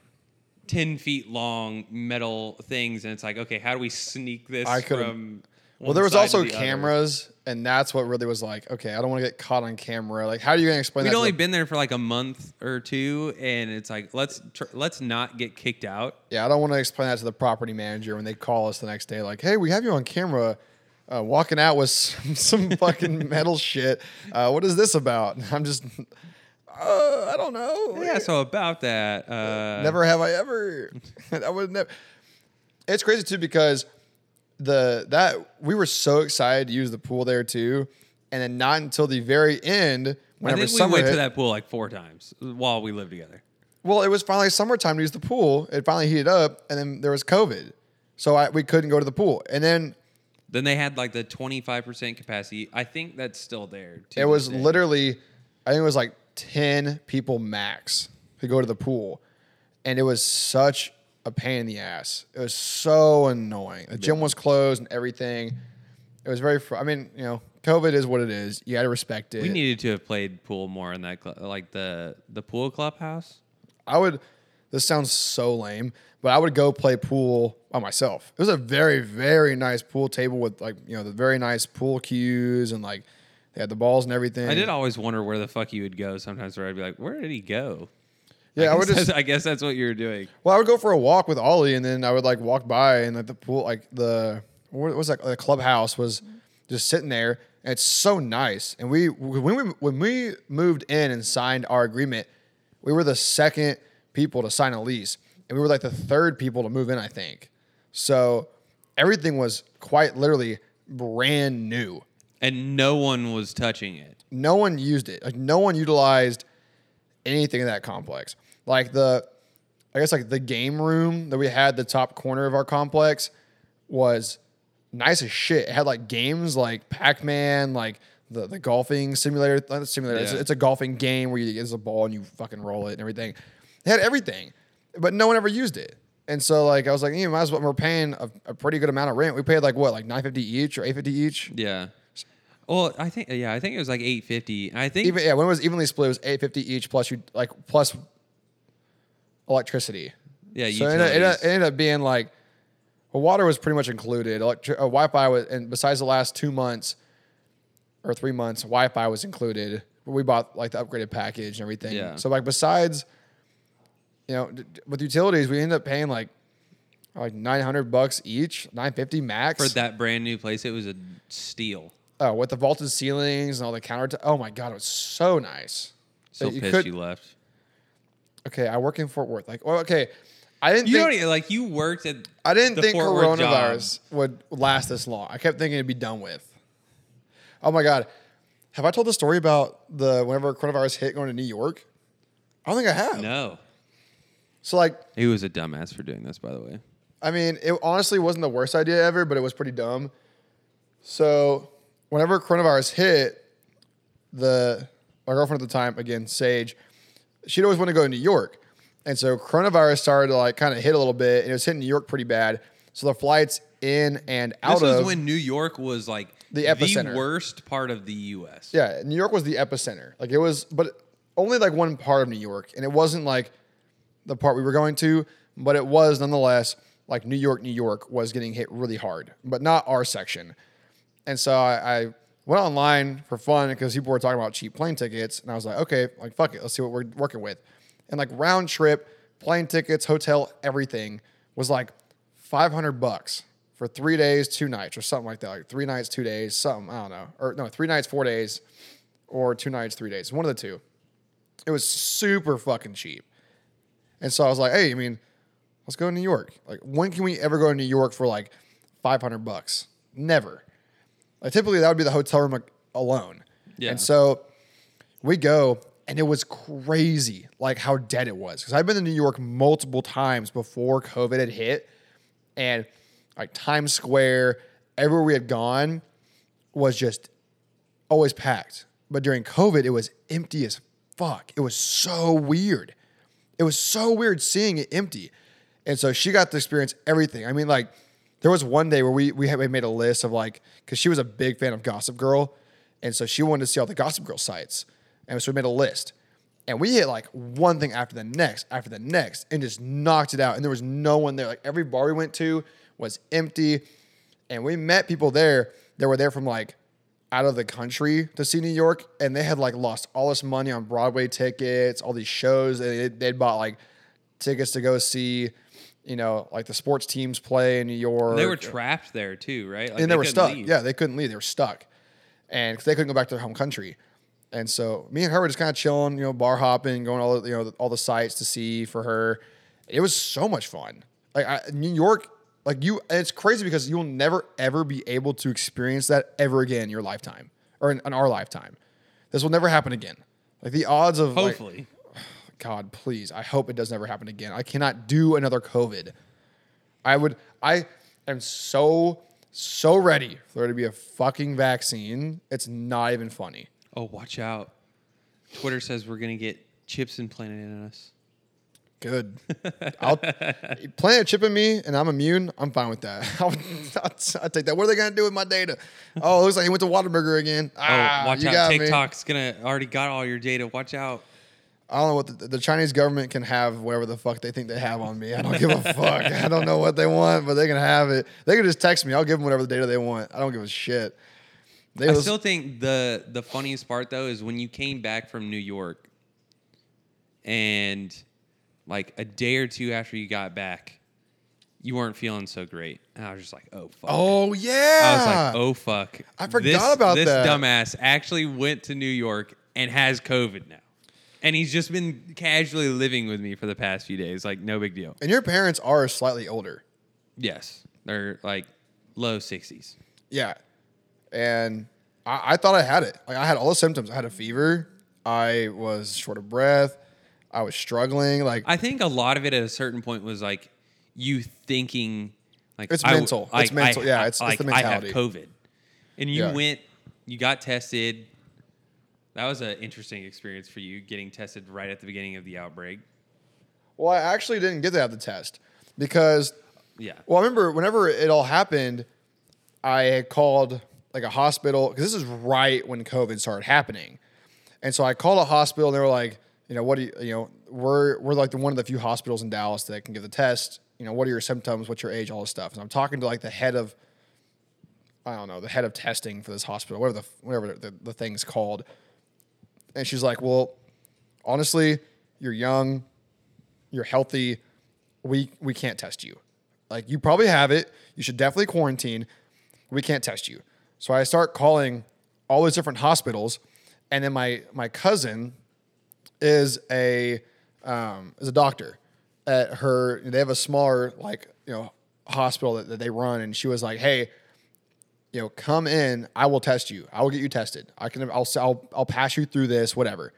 10 feet long metal things. And it's like, okay, how do we sneak this I could've- from. well, there was also cameras, and that's what really was like, okay, I don't want to get caught on camera. Like, how are you gonna explain that? We'd that? to only the- been there for like a month or two, and it's like let's tr- let's not get kicked out. Yeah, I don't want to explain that to the property manager when they call us the next day, like, "Hey, we have you on camera, uh, walking out with some, some fucking metal shit. Uh, what is this about?" I'm just, uh, I don't know. Yeah, so about that, uh, never have I ever. I would never. It's crazy too because the that we were so excited to use the pool there too, and then not until the very end. I Whenever think we went hit, to that pool like four times while we lived together. Well, it was finally summertime to use the pool. It finally heated up, and then there was COVID, so I, we couldn't go to the pool. And then Then they had like the twenty five percent capacity. I think that's still there. it was day. literally, I think it was like ten people max to go to the pool, and it was such a pain in the ass. It was so annoying. The gym was closed and everything. It was very. Fr- I mean, you know, COVID is what it is. You got to respect it. We needed to have played pool more in that cl- like the the pool clubhouse. I would. This sounds so lame, but I would go play pool by myself. It was a very, very nice pool table with like you know the very nice pool cues and like they had the balls and everything. I did always wonder where the fuck you would go sometimes. Where I'd be like, where did he go? Yeah, I would just. I guess that's what you were doing. Well, I would go for a walk with Ollie, and then I would like walk by, and like the pool, like the what was that? The clubhouse was just sitting there, and it's so nice. And we when we when we moved in and signed our agreement, we were the second people to sign a lease, and we were like the third people to move in, I think. So everything was quite literally brand new. And no one was touching it. no one used it. Like no one utilized anything in that complex. Like the, I guess like the game room that we had the top corner of our complex was nice as shit. It had like games like Pac Man, like the the golfing simulator. Not simulator. It's, Yeah. it's a golfing game where you get a ball and you fucking roll it and everything. It had everything, but no one ever used it. And so like I was like, you might as well. We're paying a, a pretty good amount of rent. We paid like what, like nine fifty each or eight fifty each. Yeah. Well, I think yeah, I think it was like eight fifty. I think Even yeah, when it was evenly split, it was eight fifty each plus you like plus electricity. yeah, So it ended, it utilities. ended up being like, well, water was pretty much included. Electri- uh, Wi-Fi was, and besides the last two months or three months, Wi-Fi was included. We bought like the upgraded package and everything. Yeah. So like besides, you know, d- d- with utilities, we ended up paying like like nine hundred bucks each, nine fifty max for that brand new place, it was a steal. Oh, with the vaulted ceilings and all the counter. oh my god, it was so nice. So you pissed could- you left. Okay, I work in Fort Worth. Like, well, okay, I didn't You think don't like you worked at. I didn't the think Fort Worth coronavirus would last this long. I kept thinking it'd be done with. Oh my god, have I told the story about the whenever coronavirus hit going to New York? I don't think I have. No, So like, he was a dumbass for doing this. By the way, I mean, it honestly wasn't the worst idea ever, but it was pretty dumb. So, whenever coronavirus hit, the my girlfriend at the time, again, Sage, she'd always want to go to New York. And so coronavirus started to like kind of hit a little bit and it was hitting New York pretty bad. So the flights in and out This was of when New York was like The epicenter. worst part of the U.S. Yeah, New York was the epicenter. Like it was, but only like one part of New York, and it wasn't like the part we were going to, but it was nonetheless like New York, New York was getting hit really hard, but not our section. And so I, I went online for fun because people were talking about cheap plane tickets, and I was like, okay, like fuck it, let's see what we're working with. And like round trip plane tickets, hotel, everything was like five hundred bucks for three days, two nights, or something like that. Like three nights, two days, something I don't know, or no, three nights, four days, or two nights, three days, one of the two. It was super fucking cheap. And so I was like, hey, I mean, let's go to New York. Like, when can we ever go to New York for like 500 bucks? Never. Like, typically that would be the hotel room alone. Yeah. And so we go, and it was crazy, like how dead it was. Because I've been to New York multiple times before COVID had hit, and like Times Square, everywhere we had gone was just always packed. But during COVID, it was empty as fuck. It was so weird. It was so weird seeing it empty. And so she got to experience everything. I mean, like, there was one day where we we had made a list of like, because she was a big fan of Gossip Girl, and so she wanted to see all the Gossip Girl sites, and so we made a list, and we hit like one thing after the next after the next, and just knocked it out. And there was no one there. Like every bar we went to was empty, and we met people there that were there from like out of the country to see New York, and they had like lost all this money on Broadway tickets, all these shows. They they'd bought like tickets to go see, you know, like the sports teams play in New York. They were trapped there too, right? Like, and they, were stuck. leave. Yeah, they couldn't leave. They were stuck, and 'cause they couldn't go back to their home country. And so me and her were just kind of chilling, you know, bar hopping, going all the, you know all the sites to see for her. It was so much fun. Like I, New York, like you, it's crazy because you'll never ever be able to experience that ever again in your lifetime or in, in our lifetime. This will never happen again. Like the odds of like, Hopefully. God, please. I hope it does never happen again. I cannot do another COVID. I would, I am so, so ready for there to be a fucking vaccine. It's not even funny. oh, watch out. Twitter says we're gonna get chips implanted in us. Good. I'll plant a chip in me and I'm immune. I'm fine with that. I'll, I'll, I'll take that. What are they going to do with my data? Oh, it looks like he went to Whataburger again. Oh, Ah, watch you out! TikTok's gonna already got all your data. Watch out. I don't know what the, the Chinese government can have whatever the fuck they think they have on me. I don't give a fuck. I don't know what they want, but they can have it. They can just text me. I'll give them whatever the data they want. I don't give a shit. They I was- still think the the funniest part though is when you came back from New York, and like a day or two after you got back, you weren't feeling so great, and I was just like, "Oh fuck." oh yeah. I was like, "Oh fuck." I forgot This- about this that. dumbass actually went to New York and has COVID now, and he's just been casually living with me for the past few days. Like, no big deal. And your parents are slightly older. Yes, they're like low sixties. Yeah. And I, I thought I had it. Like I had all the symptoms. I had a fever. I was short of breath. I was struggling. Like I think a lot of it at a certain point was like you thinking like It's I mental. It's mental. I, Yeah, it's- it's like the I have. COVID, and you Yeah. went, you got tested. That was an interesting experience for you getting tested right at the beginning of the outbreak. well, I actually didn't get to have the test because Yeah, Well, I remember whenever it all happened, I had called like a hospital because this is right when COVID started happening, and so I called a hospital and they were like, you know, what do you, you know, we're we're like the one of the few hospitals in Dallas that can give the test. You know, what are your symptoms? What's your age? All this stuff. And I'm talking to like the head of, I don't know, the head of testing for this hospital, whatever the whatever the, the thing's called, and she's like, well, honestly, you're young, you're healthy, we we can't test you. Like you probably have it. You should definitely quarantine. We can't test you. So I start calling all these different hospitals, and then my my cousin is a um, is a doctor at her. They have a smaller like you know hospital that, that they run, and she was like, "Hey, you know, come in. I will test you. I will get you tested. I can. I'll I'll, I'll pass you through this. Whatever."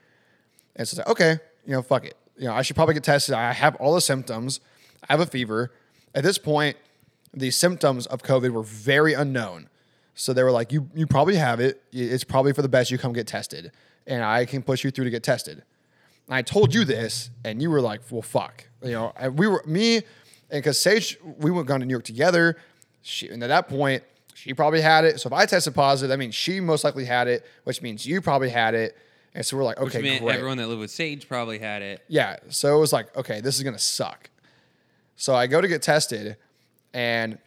And so it's like, okay, you know, fuck it. You know, I should probably get tested. I have all the symptoms. I have a fever. At this point, the symptoms of COVID were very unknown. So they were like, you you probably have it. It's probably for the best you come get tested. and I can push you through to get tested. And I told you this, and you were like, well, fuck. You know, we were, me, and because Sage, we went gone to New York together. She, and at that point, she probably had it. So if I tested positive, that means she most likely had it, which means you probably had it. And so we're like, okay, Which meant great. everyone that lived with Sage probably had it. Yeah. So it was like, okay, this is gonna suck. So I go to get tested, and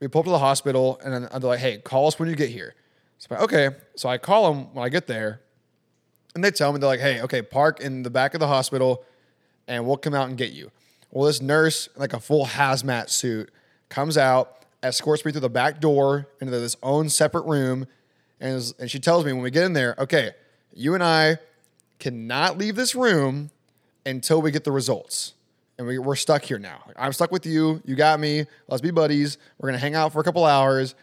we pull up to the hospital, and then they're like, hey, call us when you get here. So I'm like, okay. So I call them when I get there, and they tell me they're like, hey, okay, park in the back of the hospital, and we'll come out and get you. Well, this nurse, in like a full hazmat suit, comes out, escorts me through the back door into this own separate room, and, and she tells me when we get in there, okay, you and I cannot leave this room until we get the results. And we, we're stuck here now. I'm stuck with you. You got me. Let's be buddies. We're going to hang out for a couple hours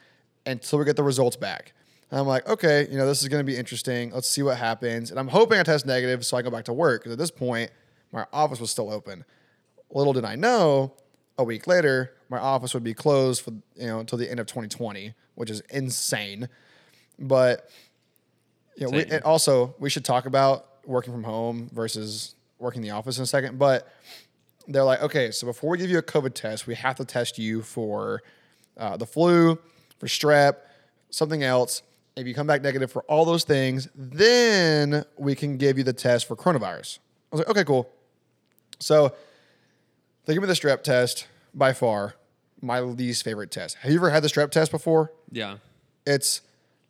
until we get the results back. And I'm like, okay, you know, this is going to be interesting. Let's see what happens. And I'm hoping I test negative so I go back to work because at this point, my office was still open. Little did I know, a week later, my office would be closed for, you know, until the end of 2020, which is insane. But you know, we, and also we should talk about working from home versus working in the office in a second. But they're like, okay, so before we give you a COVID test, we have to test you for uh, the flu, for strep, something else. If you come back negative for all those things, then we can give you the test for coronavirus. I was like, okay, cool. So they give me the strep test by far my least favorite test. Have you ever had the strep test before? Yeah. It's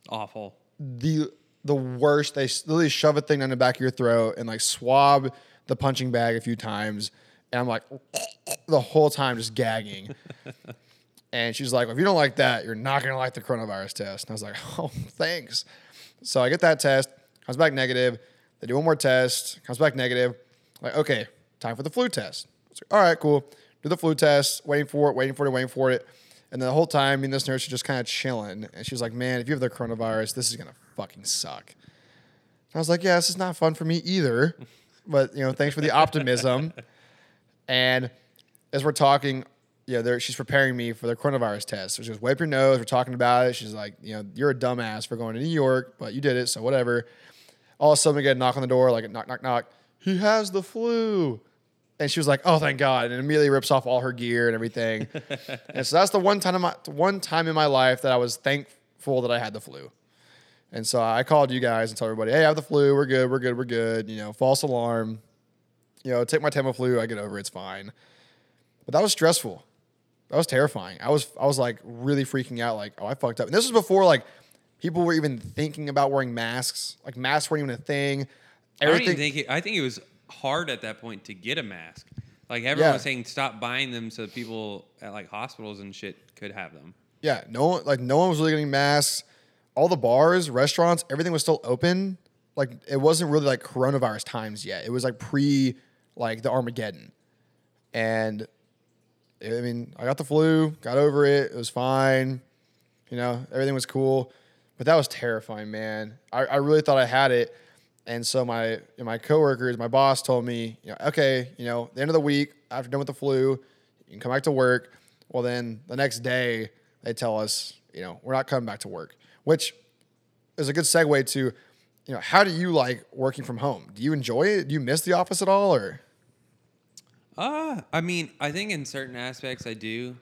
Awful. the the worst. They literally shove a thing down the back of your throat and like swab the punching bag a few times, and I'm like the whole time just gagging. and she's like, well, "If you don't like that, you're not gonna like the coronavirus test." And I was like, "Oh, thanks." So I get that test, comes back negative. They do one more test, comes back negative. Like, okay, time for the flu test. Like, All right, cool. Do the flu test, waiting for it, waiting for it, waiting for it. And the whole time, me and this nurse are just kind of chilling. And she was like, Man, if you have the coronavirus, this is gonna fucking suck. And I was like, Yeah, this is not fun for me either. But you know, thanks for the optimism. and as we're talking, yeah, there she's preparing me for the coronavirus test. So she goes, wipe your nose. We're talking about it. She's like, you know, you're a dumbass for going to New York, but you did it, so whatever. All of a sudden, we get a knock on the door, like a knock, knock, knock. He has the flu. And she was like, "Oh, thank God!" And immediately rips off all her gear and everything. and so that's the one time in my one time in my life that I was thankful that I had the flu. And so I called you guys and told everybody, "Hey, I have the flu. We're good. We're good. We're good." You know, false alarm. You know, take my Tamiflu. I get over. it. It's fine. But that was stressful. That was terrifying. I was I was like really freaking out. Like, oh, I fucked up. And this was before like people were even thinking about wearing masks. Like masks weren't even a thing. I don't think it, I think it was hard at that point to get a mask. Like everyone Yeah. was saying, stop buying them so people at like hospitals and shit could have them. Yeah, no one like no one was really getting masks. All the bars, restaurants, everything was still open. Like it wasn't really like coronavirus times yet. It was like pre like the Armageddon. And I mean, I got the flu, got over it. It was fine. You know, everything was cool. But that was terrifying, man. I, I really thought I had it. And so my my coworkers, my boss told me, you know, okay, you know, the end of the week, after done with the flu, you can come back to work. Well, then the next day they tell us, you know, we're not coming back to work, which is a good segue to, you know, how do you like working from home? Do you enjoy it? Do you miss the office at all, or? Uh, I mean, I think in certain aspects I do.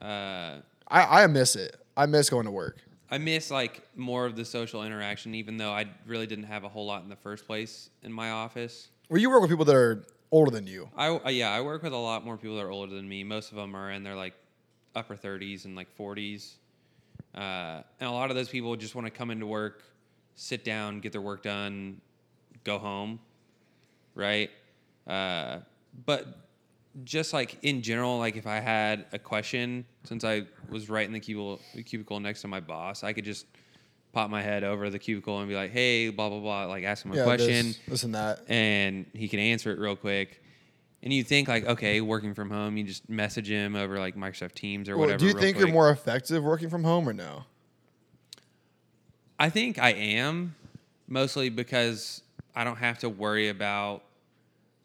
Uh, I, I miss it. I miss going to work. I miss like more of the social interaction, even though I really didn't have a whole lot in the first place in my office. Well, you work with people that are older than you. I uh, yeah, I work with a lot more people that are older than me. Most of them are in their like upper 30s and like 40s, uh, and a lot of those people just want to come into work, sit down, get their work done, go home, right? Uh, but just like in general, like if I had a question, since I was right in the cubicle, the cubicle next to my boss, I could just pop my head over the cubicle and be like, "Hey, blah blah blah," like ask him a Yeah, question this, this and that. and he can answer it real quick. And you think like, okay, working from home, you just message him over like Microsoft Teams or Well, whatever. do you real think you're quick. more effective working from home or no? I think I am, mostly because I don't have to worry about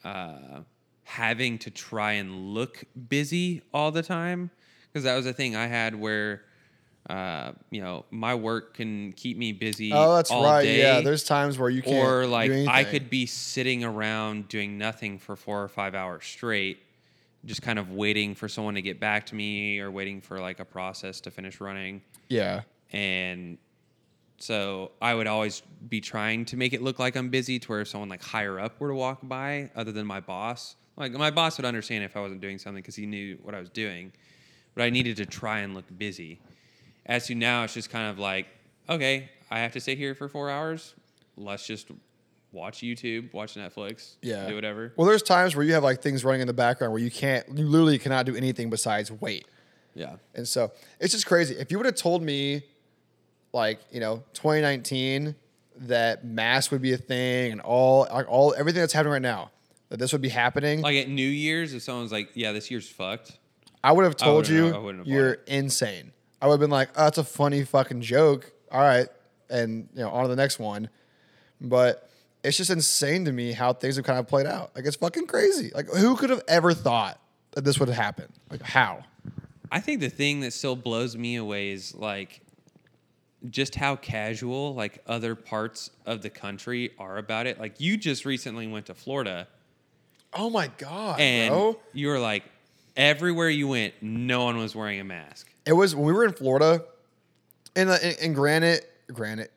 uh, having to try and look busy all the time. Because that was a thing I had where uh, you know, my work can keep me busy. Oh, that's right. Day, Yeah, there's times where you can't. or like I could be sitting around doing nothing for four or five hours straight, just kind of waiting for someone to get back to me or waiting for like a process to finish running. Yeah. And so I would always be trying to make it look like I'm busy to where if someone like higher up were to walk by, other than my boss, like my boss would understand if I wasn't doing something because he knew what I was doing, but I needed to try and look busy. As to now, it's just kind of like, okay, I have to sit here for four hours. Let's just watch YouTube, watch Netflix, Yeah. do whatever. Well, there's times where you have like things running in the background where you can't, you literally cannot do anything besides wait. Yeah. And so it's just crazy. If you would have told me, like you know, 2019, that mask would be a thing and all, like all everything that's happening right now, that this would be happening, Like at New Year's, if someone's like, yeah, this year's fucked. I would have told wouldn't have- I you wouldn't have bought you're insane. I would have been like, oh, that's a funny fucking joke. All right, and you know, on to the next one. But it's just insane to me how things have kind of played out. Like it's fucking crazy. Like who could have ever thought that this would happen? Like how? I think the thing that still blows me away is like just how casual like other parts of the country are about it. Like you just recently went to Florida Oh my god, and bro! you were like everywhere you went, no one was wearing a mask. It was when we were in Florida, and uh, in, in granite, granite,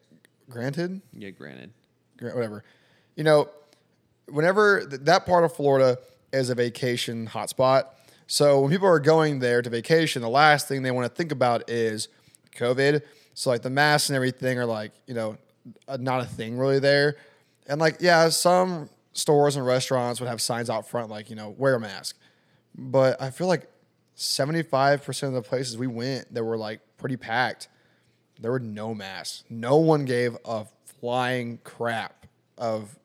granted, Yeah, granted. gra- whatever. You know, whenever th- that part of Florida is a vacation hotspot, so when people are going there to vacation, the last thing they want to think about is COVID. So like the masks and everything are like you know not a thing really there, and like yeah, some stores and restaurants would have signs out front like you know wear a mask, but I feel like seventy five percent of the places we went that were like pretty packed there were no masks. No one gave a flying crap of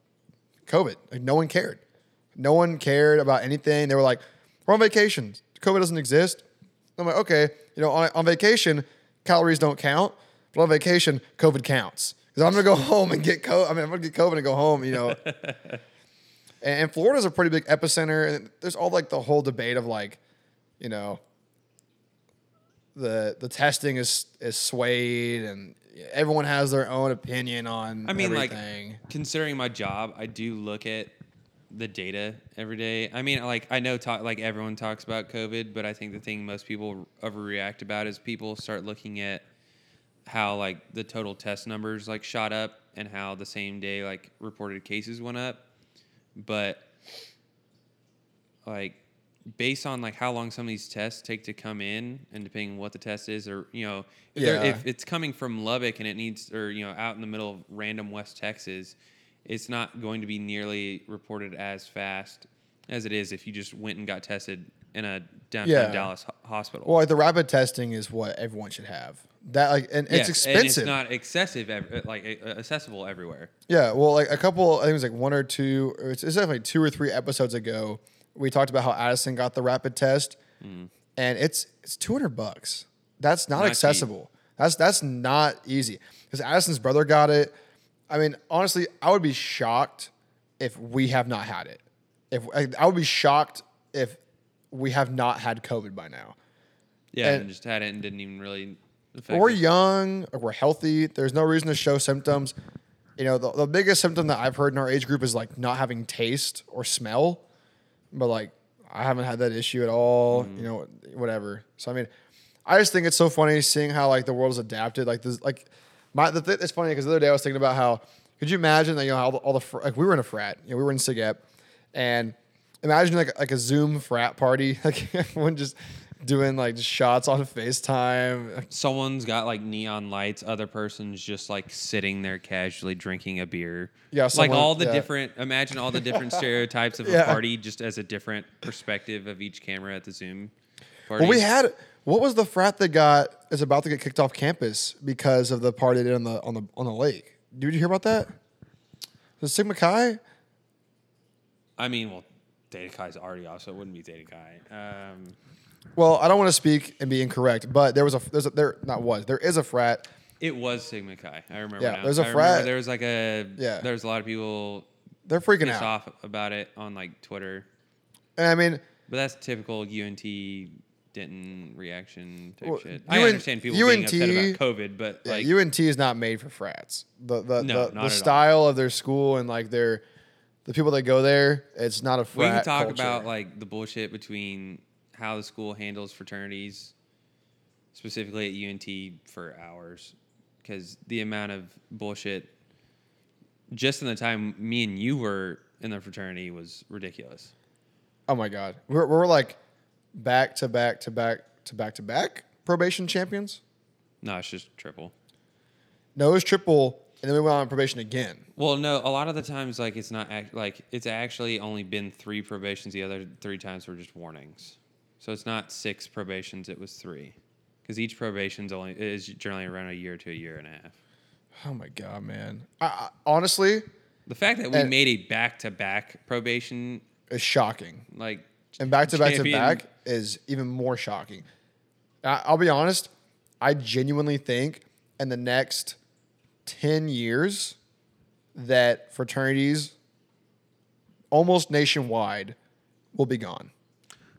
COVID. Like no one cared. No one cared about anything. They were like, "We're on vacation. COVID doesn't exist." I'm like, "Okay, you know, on, on vacation, calories don't count, but on vacation, COVID counts." Because I'm gonna go home and get COVID. I mean, I'm gonna get COVID and go home. You know. and, Florida's a pretty big epicenter, and there's all like the whole debate of like, you know, the the testing is is swayed and everyone has their own opinion on I mean, everything. like considering my job, I do look at the data every day. I mean, like I know, talk, like everyone talks about COVID, but I think the thing most people overreact about is people start looking at how like the total test numbers like shot up and how the same day like reported cases went up, but like based on like how long some of these tests take to come in and depending on what the test is or you know if, Yeah. if it's coming from lubbock and it needs or you know out in the middle of random west texas it's not going to be nearly reported as fast as it is if you just went and got tested in a downtown Yeah. dallas ho- hospital well, like the rapid testing is what everyone should have. That like and Yeah, it's expensive. and it's not excessive ev- like uh, accessible everywhere Yeah, well, like a couple, I think it was like one or two, or it's, it's definitely two or three episodes ago. We talked about how Addison got the rapid test, and it's it's two hundred bucks. That's not, Not cheap. accessible. That's that's not easy because Addison's brother got it. I mean, honestly, I would be shocked if we have not had it. If I, I would be shocked if we have not had COVID by now. yeah And- and, just had it and didn't even really we're young, or we're healthy. There's no reason to show symptoms. You know, the, the biggest symptom that I've heard in our age group is like not having taste or smell. But like, I haven't had that issue at all. Mm. You know, whatever. So I mean, I just think it's so funny seeing how like the world has adapted. Like this, like my the th- it's funny because the other day I was thinking about how could you imagine that you know all the, all the fr- like we were in a frat, you know, we were in SIGEP, and imagine like like a Zoom frat party, like everyone just doing like shots on FaceTime. someone's got like neon lights other person's just like sitting there casually drinking a beer Yeah, like all the yeah. different imagine all the different stereotypes of Yeah. a party just as a different perspective of each camera at the zoom party Well, we had what was the frat that got is about to get kicked off campus because of the party they did on the on the on the lake. Did you hear about that? The Sigma Chi? i mean well data kai's already off so it wouldn't be data kai um, Well, I don't want to speak and be incorrect, but there was a there's a there not was there is a frat. it was sigma chi i remember Yeah, now. there's a I frat- there was like a Yeah. there's a lot of people They're freaking out. off about it on like twitter And I mean, but that's typical unt Denton reaction type Well, shit. I UN understand people being upset UNT about COVID, but Yeah, like UNT is not made for frats. The the No, the, the at all. style of their school and like their the people that go there, it's not a frat. we can talk culture. about like the bullshit between how the school handles fraternities, specifically at UNT, for hours, because the amount of bullshit just in the time me and you were in the fraternity was ridiculous. Oh my god, we're we're like back to back to back to back to back probation champions. No, it's just triple. No, it was triple, and then we went on probation again. Well, no, a lot of the times, like it's not act- like it's actually only been three probations. The other three times were just warnings. So it's not six probations; it was three, because each probation's only is generally around a year to a year and a half. Oh my god, man! I, I, honestly, The fact that we And- made a back-to-back probation, is shocking. like And back to back to back is even more shocking. I, I'll be honest. I genuinely think in the next ten years that fraternities, almost nationwide, will be gone.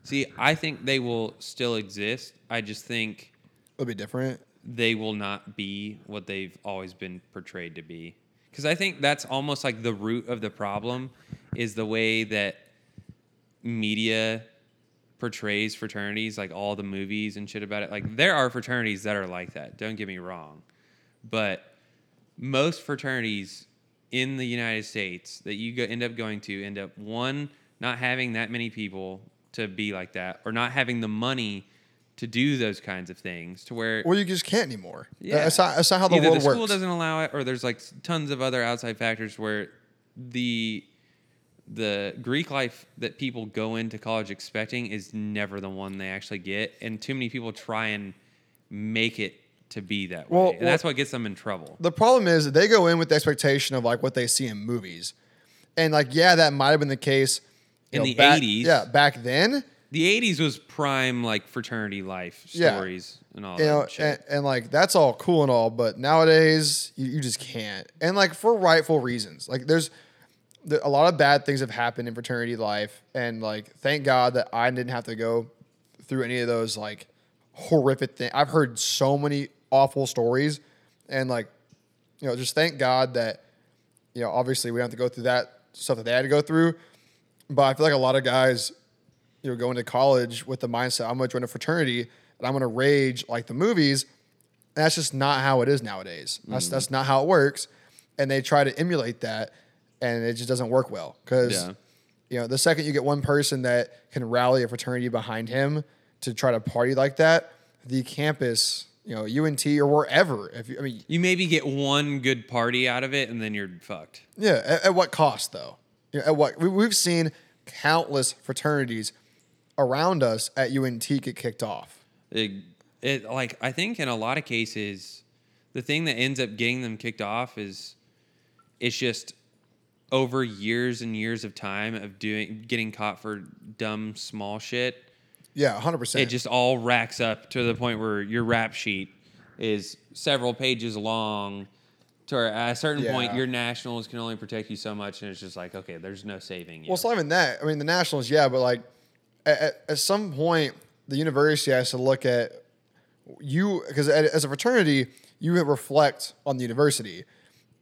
See, I think they will still exist. I just think It'll be different. they will not be what they've always been portrayed to be. Because I think that's almost like the root of the problem is the way that media portrays fraternities, like all the movies and shit about it. Like there are fraternities that are like that. Don't get me wrong, but most fraternities in the United States that you go, end up going to end up one not having that many people to be like that, or not having the money to do those kinds of things to where Or you just can't anymore. yeah. That's not, that's not how the Either world the school works. doesn't allow it, or there's like tons of other outside factors where the the Greek life that people go into college expecting is never the one they actually get, and too many people try and make it to be that way, Well, and that's what gets them in trouble. the problem is they go in with the expectation of like what they see in movies, and like yeah, that might have been the case In know, the back- 80s. Yeah, back then, The '80s was prime like fraternity life Yeah. stories and all you that know, shit. and, and like that's all cool and all, but nowadays you, you just can't, and like for rightful reasons. Like there's there, a lot of bad things have happened in fraternity life, and like thank God that I didn't have to go through any of those like horrific things. I've heard so many awful stories, and like you know, just thank God that you know obviously we don't have to go through that stuff that they had to go through. But I feel like a lot of guys, you know, go into college with the mindset I'm going to join a fraternity and I'm going to rage like the movies. And that's just not how it is nowadays. That's mm. that's not how it works. And they try to emulate that, and it just doesn't work well because Yeah. you know the second you get one person that can rally a fraternity behind him to try to party like that, the campus, you know, UNT or wherever. If you, I mean, you maybe get one good party out of it, and then you're fucked. yeah, at, at what cost though? You know, at what we, we've seen countless fraternities around us at UNT get kicked off. it, it like I think in a lot of cases, the thing that ends up getting them kicked off is it's just over years and years of time of doing getting caught for dumb small shit. Yeah, hundred percent. It just all racks up to the point where your rap sheet is several pages long. To at a certain point, your nationals can only protect you so much, and it's just like, okay, there's no saving you. Well, it's not even that. I mean, the nationals, yeah, but like at, at, at some point, the university has to look at you because as a fraternity, you reflect on the university,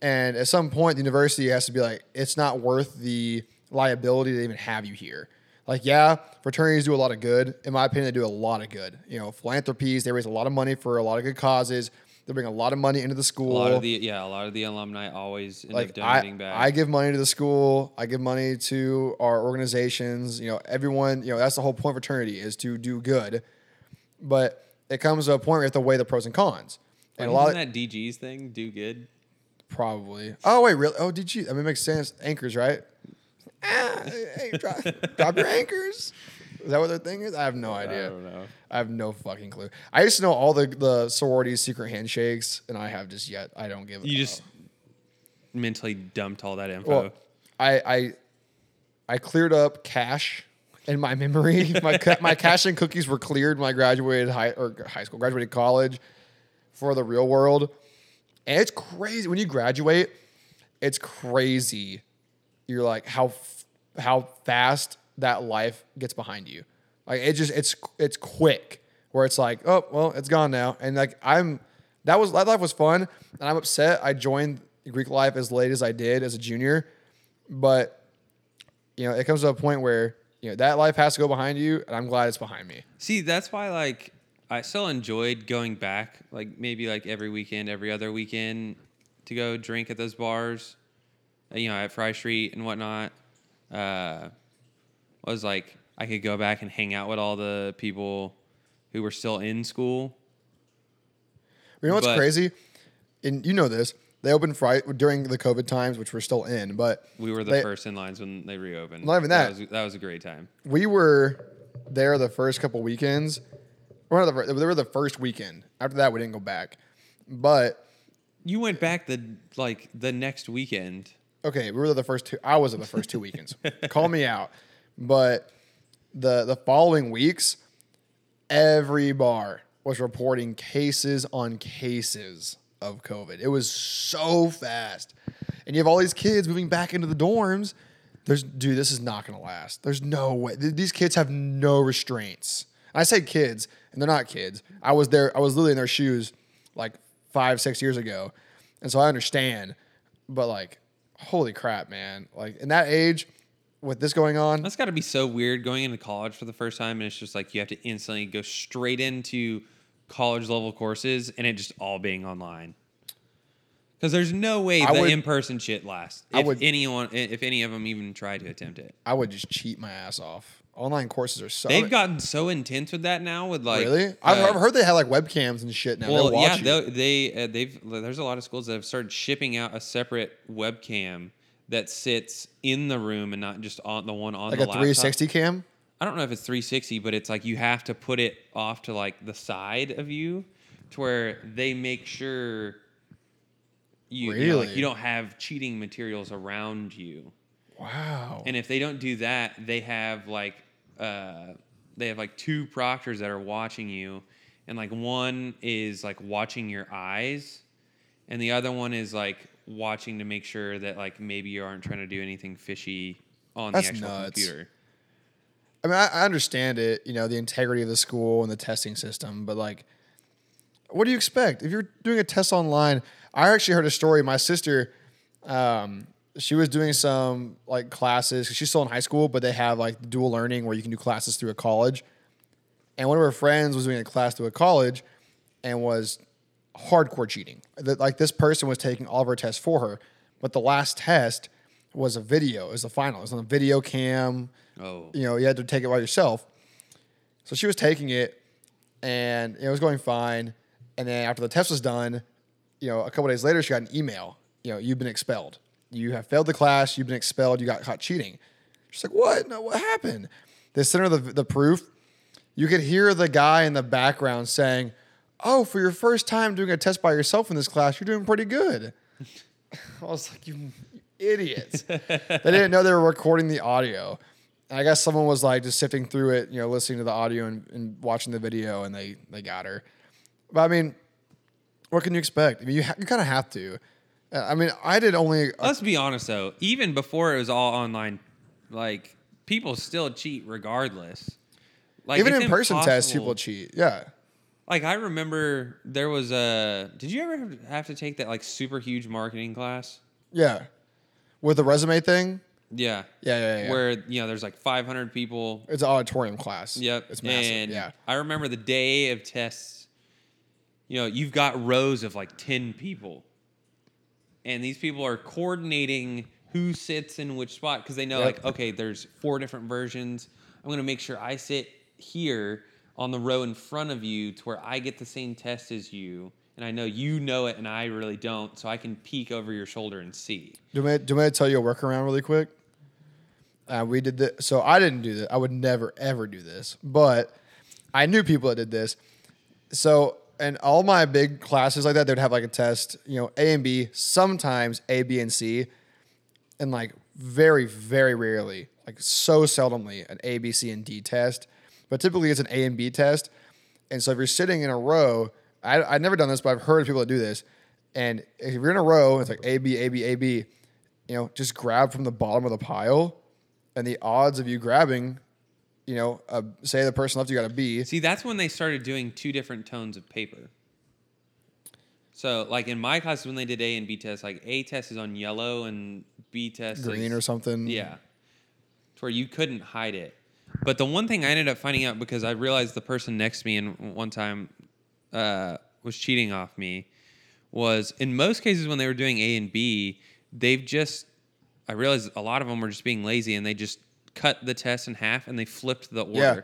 and at some point, the university has to be like, it's not worth the liability to even have you here. Like, yeah, fraternities do a lot of good. In my opinion, they do a lot of good. You know, philanthropies, they raise a lot of money for a lot of good causes. They bring a lot of money into the school. a lot of the yeah, a lot of the alumni always end like up donating I, back. I give money to the school. I give money to our organizations. You know everyone you know that's the whole point of fraternity is to do good. But it comes to a point where you have to weigh the pros and cons. And a lot Isn't of, that DG's thing do good? probably. Oh wait really? Oh did you i mean it makes sense. Anchors right? Ah, hey, drop, drop your anchors is that what their thing is i have no idea don't know. I have no fucking clue. I used to know all the the sororities secret handshakes, and I have just yet. I don't give. You a- just mentally dumped all that info. Well, I I I cleared up cache in my memory. my ca- my cache and cookies were cleared when I graduated high or high school, graduated college for the real world. And it's crazy when you graduate. It's crazy. You're like how f- how fast that life gets behind you. Like it just it's it's quick where it's like, oh well, it's gone now. And like I'm that was that life was fun, and I'm upset I joined Greek life as late as I did as a junior, but you know it comes to a point where you know that life has to go behind you, and I'm glad it's behind me. See, that's why like I still enjoyed going back, like maybe like every weekend, every other weekend, to go drink at those bars, you know, at Fry Street and whatnot. Uh, was like I could go back and hang out with all the people who were still in school. You know what's But- crazy? And you know this. They opened Friday during the COVID times, which we're still in, but We were the they- first in lines when they reopened. Not even that. was, that was a great time. we were there the first couple weekends. One of the fir- they were the first weekend. After that, we didn't go back. But You went back the like the next weekend. okay, we were the first two. I was at the first two weekends. Call me out. But the the following weeks, every bar was reporting cases on cases of COVID. It was so fast, and you have all these kids moving back into the dorms. There's dude, this is not gonna last. There's no way. These kids have no restraints. I say kids, and they're not kids. I was there. I was literally in their shoes, like five, six years ago, and so I understand. But like, holy crap, man! Like in that age, with this going on, That's got to be so weird going into college for the first time, and it's just like you have to instantly go straight into college level courses, and it just all being online. Because there's no way I the would- in person shit lasts. I If would- anyone, if any of them even try to attempt it, I would just cheat my ass off. Online courses are so. they've gotten so intense with that now. With like, really. I've, uh, I've heard they have like webcams and shit now. Well, They'll yeah, you. they they uh, they've there's a lot of schools that have started shipping out a separate webcam that sits in the room and not just on the one on the like the a laptop. 360 cam. I don't know if it's 360, but it's like you have to put it off to like the side of you, to where they make sure you you, know, like, Really? you don't have cheating materials around you. Wow. And if they don't do that, they have like uh, they have like two proctors that are watching you, and like one is like watching your eyes, and the other one is like watching to make sure that like maybe you aren't trying to do anything fishy on That's the actual nuts. computer. I mean, I, I understand it, you know, the integrity of the school and the testing system, but like, what do you expect if you're doing a test online? I actually heard a story. My sister, um, she was doing some like classes. She's still in high school, but they have like dual learning where you can do classes through a college. And one of her friends was doing a class through a college, and was hardcore cheating. That like this person was taking all of her tests for her, but the last test was a video. It was the final. It was on a video cam Oh, you know, you had to take it by yourself. So she was taking it and it was going fine. And then after the test was done, you know, a couple days later, she got an email, you know, you've been expelled. You have failed the class, you've been expelled, you got caught cheating. She's like, what? No, what happened? They sent her the, the proof. You could hear the guy in the background saying, oh, for your first time doing a test by yourself in this class, you're doing pretty good. I was like, you idiots. they didn't know they were recording the audio. And I guess someone was like just sifting through it, you know, listening to the audio and, and watching the video, and they they got her. But I mean, what can you expect? I mean, you ha- you kind of have to. Uh, I mean, I did only. let's be honest though. Even before it was all online, like people still cheat regardless. Like even in person tests, people cheat. Yeah. Like I remember there was a. Did you ever have- to take that like super huge marketing class? Yeah. With the resume thing, Yeah. Yeah, yeah, yeah. Where you know there's like 500 people. it's an auditorium class. Yep. It's massive. And yeah. I remember the day of tests. You know, you've got rows of like 10 people, and these people are coordinating who sits in which spot because they know Yep. like okay, there's four different versions. I'm gonna make sure I sit here on the row in front of you to where I get the same test as you. And I know you know it and I really don't, so I can peek over your shoulder and see. Do you want me, do to tell you a workaround really quick? Uh, we did this. So I didn't do this. I would never, ever do this. But I knew people that did this. So, in all my big classes like that, they'd have like a test, you know, A and B, sometimes A, B, and C. And like very, very rarely, like so seldomly, an A, B, C, and D test. But typically it's an A and B test. And so if you're sitting in a row, I, I've never done this, but I've heard of people that do this. And if you're in a row, it's like A, B, A, B, A, B, you know, just grab from the bottom of the pile. And the odds of you grabbing you know, uh, say the person left you got a B. See, that's when they started doing two different tones of paper. So, like in my class, when they did A and B tests, like A test is on yellow and B test Green is, or something. Yeah, to where you couldn't hide it. But the one thing I ended up finding out because I realized the person next to me and one time uh, was cheating off me was in most cases when they were doing A and B, they've just I realized a lot of them were just being lazy and they just cut the test in half and they flipped the order. Yeah.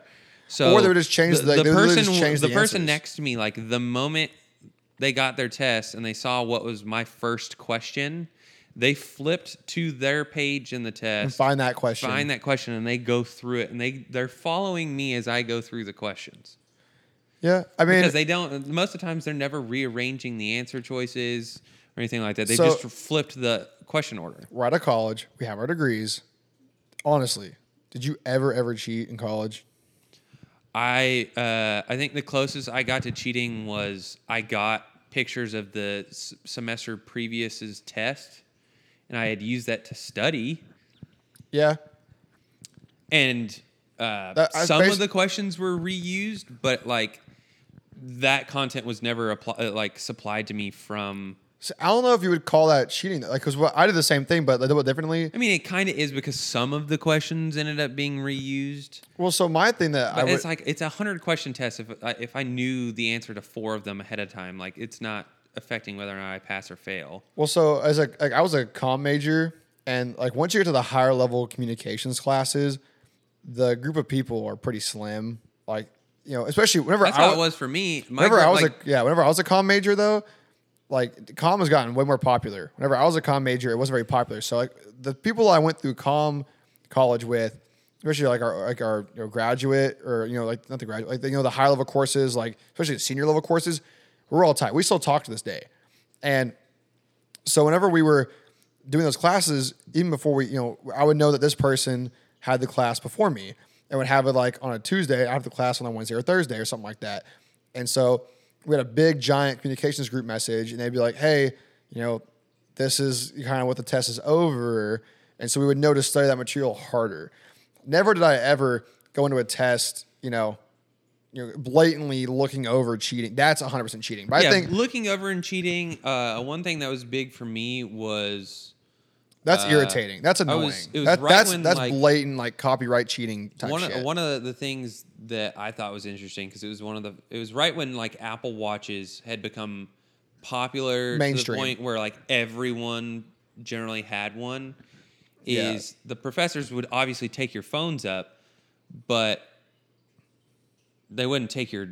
So Or they would just change the- would literally person change the, the person next to me like the moment they got their test and they saw what was my first question, they flipped to their page in the test And find that question. find that question and they go through it and they they're following me as I go through the questions Yeah. I mean, because they don't most of the times they're never rearranging the answer choices or anything like that they So- just flipped the question order we're out of college. We have our degrees. Honestly, did you ever, ever cheat in college? I uh, I think the closest I got to cheating was I got pictures of the s- semester previous's test and I had used that to study Yeah. and uh, That- I some of the questions were reused, but like that content was never appli- uh, like supplied to me from. So I don't know if you would call that cheating. Like, because what I did the same thing, but I did it differently. I mean, it kind of is because some of the questions ended up being reused. Well, so my thing that I But would, it's like it's a hundred question test. If if I knew the answer to four of them ahead of time, like it's not affecting whether or not I pass or fail. Well, so as a like I was a comm major, and like once you get to the higher level communications classes, the group of people are pretty slim. Like you know, especially whenever That's I how it was for me. My Whenever group, I was like, a yeah, whenever I was a comm major though, like comm has gotten way more popular. Whenever I was a comm major, it wasn't very popular. So like the people I went through comm college with, especially like our like our you know, graduate or you know like not the graduate, like the, you know the high level courses, like especially the senior level courses, we're all tight. We still talk to this day, and so whenever we were doing those classes, even before we, you know, I would know that this person had the class before me and would have it like on a Tuesday, I have the class on a Wednesday or Thursday or something like that. And so we had a big giant communications group message and they'd be like, hey, you know, this is kind of what the test is over. And so we would know to study that material harder. Never did I ever go into a test, you know, you know, blatantly looking over cheating. That's 100% cheating. But yeah, I think looking over and cheating. Uh, one thing that was big for me was That's Uh, irritating. That's annoying. was- was That- right that's when, that's like- blatant like copyright cheating type one shit. of, one of the things that I thought was interesting because it was one of the it was right when like Apple watches had become popular Mainstream. to the point where like everyone generally had one. Yeah. Is the professors would obviously take your phones up, but they wouldn't take your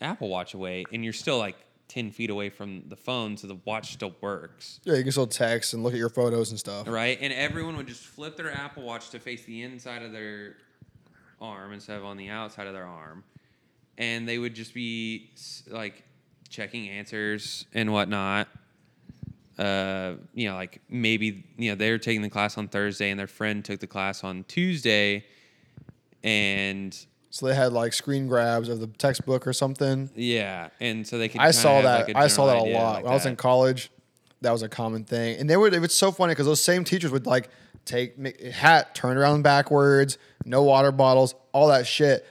Apple Watch away, and you're still like ten feet away from the phone, so the watch still works. yeah, you can still text and look at your photos and stuff. Right? And everyone would just flip their Apple Watch to face the inside of their arm instead of on the outside of their arm. And they would just be like checking answers and whatnot. Uh, you know, like maybe, you know, they were taking the class on Thursday and their friend took the class on Tuesday. And So they had like screen grabs of the textbook or something. yeah, and so they could. I saw that. like, I saw that a lot like when I was that. in college. That was a common thing, and they were. It was so funny because those same teachers would like take hat, turn around backwards, no water bottles, all that shit.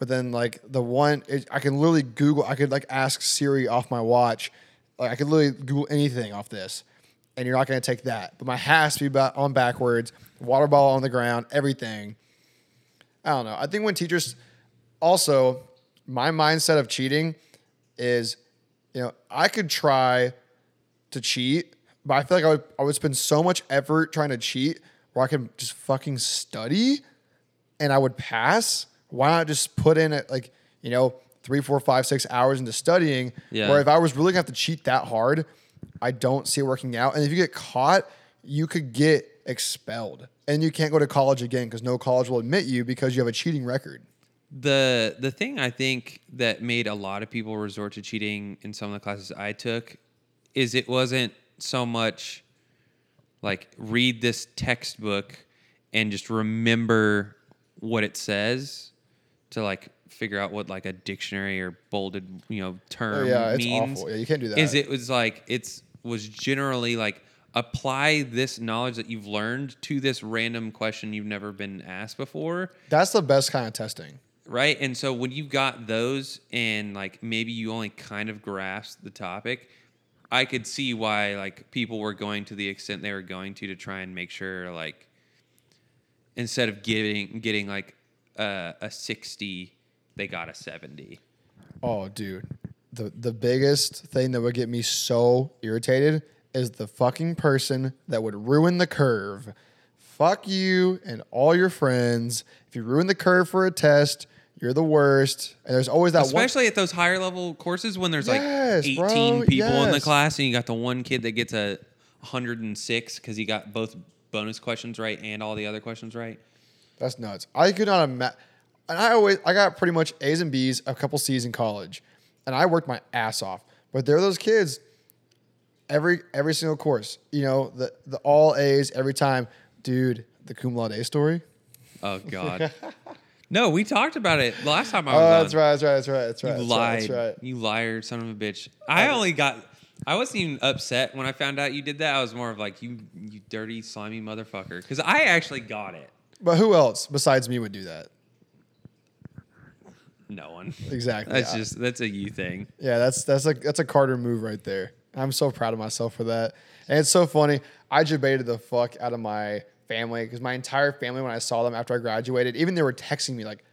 But then like the one, it, I can literally Google. I could like ask Siri off my watch. Like I could literally Google anything off this, and you're not going to take that. But my hat has to be on backwards, water bottle on the ground, everything. I don't know. I think when teachers also my mindset of cheating is, you know, I could try to cheat, but I feel like I would I would spend so much effort trying to cheat where I could just fucking study and I would pass. Why not just put in it like, you know, three, four, five, six hours into studying? Yeah. Where if I was really gonna have to cheat that hard, I don't see it working out. And if you get caught, you could get expelled. And you can't go to college again because no college will admit you because you have a cheating record. the the thing I think that made a lot of people resort to cheating in some of the classes I took is it wasn't so much like read this textbook and just remember what it says to like figure out what like a dictionary or bolded you know term Oh, yeah, it's means. awful. Yeah, you can't do that. Is it was like it's was generally like apply this knowledge that you've learned to this random question you've never been asked before That's the best kind of testing. right and so when you've got those and like maybe you only kind of grasp the topic i could see why like people were going to the extent they were going to to try and make sure like instead of getting getting like a, a 60 they got a 70 Oh, dude. The the biggest thing that would get me so irritated is the fucking person that would ruin the curve. Fuck you and all your friends. If you ruin the curve for a test, you're the worst. And there's always that one especially at those higher level courses when there's Yes, like bro, 18 people in the class and you got the one kid that gets a 106 because he got both bonus questions right and all the other questions right That's nuts. I could not imagine. And I always, I got pretty much A's and B's, a couple C's in college, and I worked my ass off. But there are those kids, every every single course, you know, the the all A's every time, dude. The cum laude story. oh god no we talked about it last time i Oh, was that's on. right. That's right. That's right. That's right. you that's lied Right, that's right. you liar son of a bitch i only got i wasn't even upset when i found out you did that i was more of like you you dirty slimy motherfucker because i actually got it But who else besides me would do that? no one Exactly. that's yeah. just that's a you thing Yeah, that's that's a that's a Carter move right there. I'm so proud of myself for that. And it's so funny. I debated the fuck out of my family because my entire family, when I saw them after I graduated, even they were texting me like,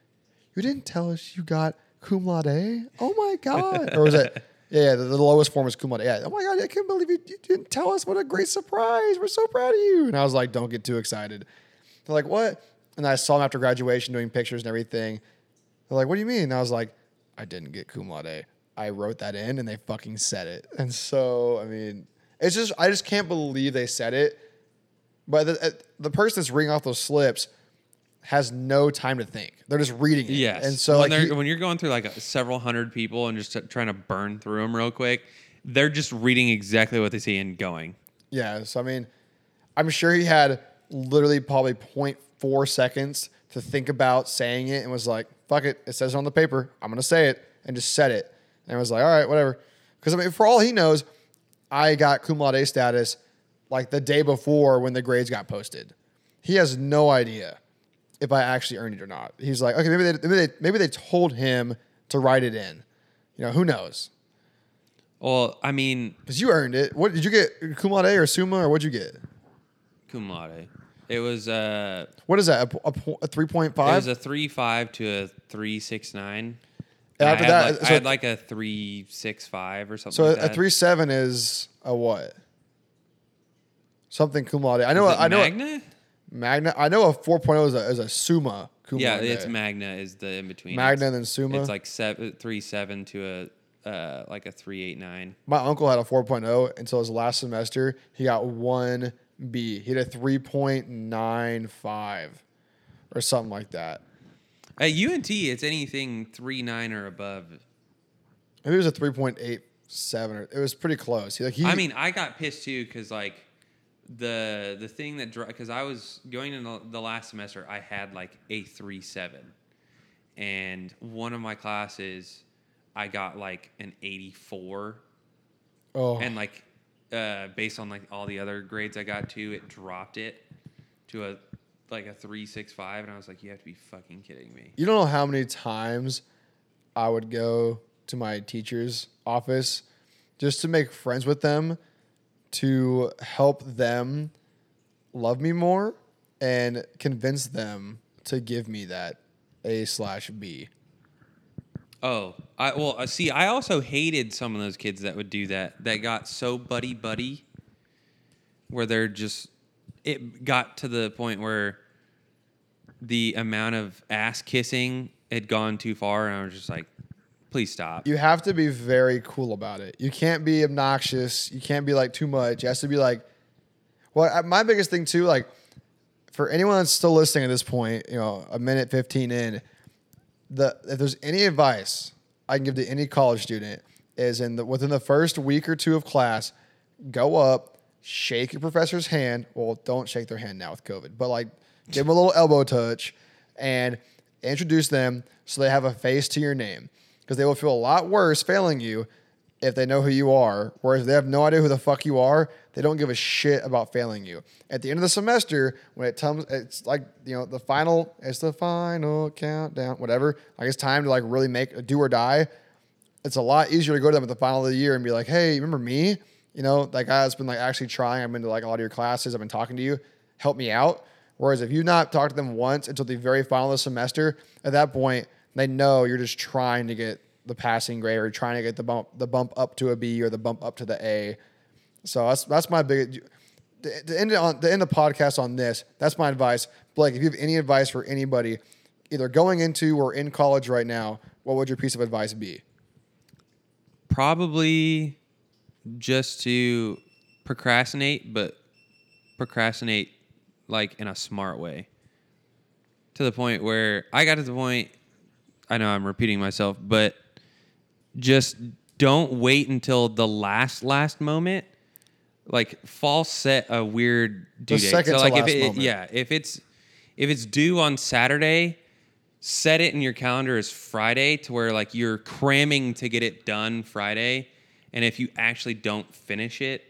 "You didn't tell us you got cum laude? Oh my god!" or was it? Yeah, the, the lowest form is cum laude. Yeah. Oh my god, I can't believe you, you didn't tell us. What a great surprise! We're so proud of you. And I was like, "Don't get too excited." They're like, "What?" And I saw them after graduation doing pictures and everything. They're like, "What do you mean?" And I was like, "I didn't get cum laude. I wrote that in, and they fucking said it." And so, I mean, it's just I just can't believe they said it. But the, uh, the person that's reading off those slips has no time to think. They're just reading it. Yes. And so, when, like, he- when you're going through like a, several hundred people and just t- trying to burn through them real quick, they're just reading exactly what they see and going. yeah. So I mean, I'm sure he had literally probably 0.4 seconds to think about saying it, and was like, "Fuck it, it says it on the paper. I'm gonna say it," and just said it. And I was like, "All right, whatever." Because I mean, for all he knows, I got cum laude status like the day before when the grades got posted. He has no idea if I actually earned it or not. He's like, okay, maybe they, maybe they, maybe they told him to write it in. You know, who knows? Well, I mean, Because you earned it. What did you get? Cum laude or summa or what'd you get? cum laude. It was uh, What is that? A, a, a three point it was a three five to a three six nine. And I after had that, like, so- I had like a three six five or something. So like a that. three seven is a what? Something cum laude. I know. I know. Magna. Magna. I know a four is a is a summa cum Yeah, laude. it's Magna is the in between. Magna It's- then summa. It's like seven three seven to a uh like a three eight nine. My uncle had a 4.0 until his last semester. He got one B. He had a 3.95 or something like that. At UNT, it's anything three nine or above. Maybe it was a 3.87 or it was pretty close. He, like he, I mean, I got pissed too because like the the thing that because I was going into the last semester, I had like a three seven, and one of my classes, I got like an eighty four, oh, and like uh, based on like all the other grades I got to, it dropped it to a like a three six five, and I was like, you have to be fucking kidding me. you don't know how many times I would go to my teacher's office just to make friends with them to help them love me more and convince them to give me that A slash B. Oh, I well, uh, see, I also hated some of those kids that would do that. That got so buddy buddy, where they're just. It got to the point where the amount of ass kissing had gone too far, and I was just like, "Please stop." you have to be very cool about it. You can't be obnoxious. You can't be like too much. It has to be like, well, my biggest thing too, like for anyone that's still listening at this point, you know, a minute 15 in, the if there's any advice I can give to any college student is in the within the first week or two of class, go up, shake your professor's hand. Well, don't shake their hand now with COVID, but like give them a little elbow touch and introduce them so they have a face to your name because they will feel a lot worse failing you if they know who you are. Whereas they have no idea who the fuck you are, they don't give a shit about failing you. At the end of the semester, when it comes, it's like you know the final. It's the final countdown, whatever. Like it's time to like really make a do or die. It's a lot easier to go to them at the final of the year and be like, "Hey, remember me? You know, that guy that's been like actually trying. I've been to like a lot of your classes. I've been talking to you. Help me out." Whereas if you've not talk to them once until the very final of the semester, at that point they know you're just trying to get the passing grade or trying to get the bump the bump up to a B or the bump up to the A. So that's that's my big to, to end on the end the podcast on this. That's my advice, Blake. If you have any advice for anybody, either going into or in college right now, what would your piece of advice be? Probably just to procrastinate, but procrastinate like in a smart way. To the point where I got to the point, I know I'm repeating myself, but just don't wait until the last last moment. Like false set a weird due The date. second so like if it, moment. yeah, if it's if it's due on Saturday, set it in your calendar as Friday to where like you're cramming to get it done Friday. And if you actually don't finish it,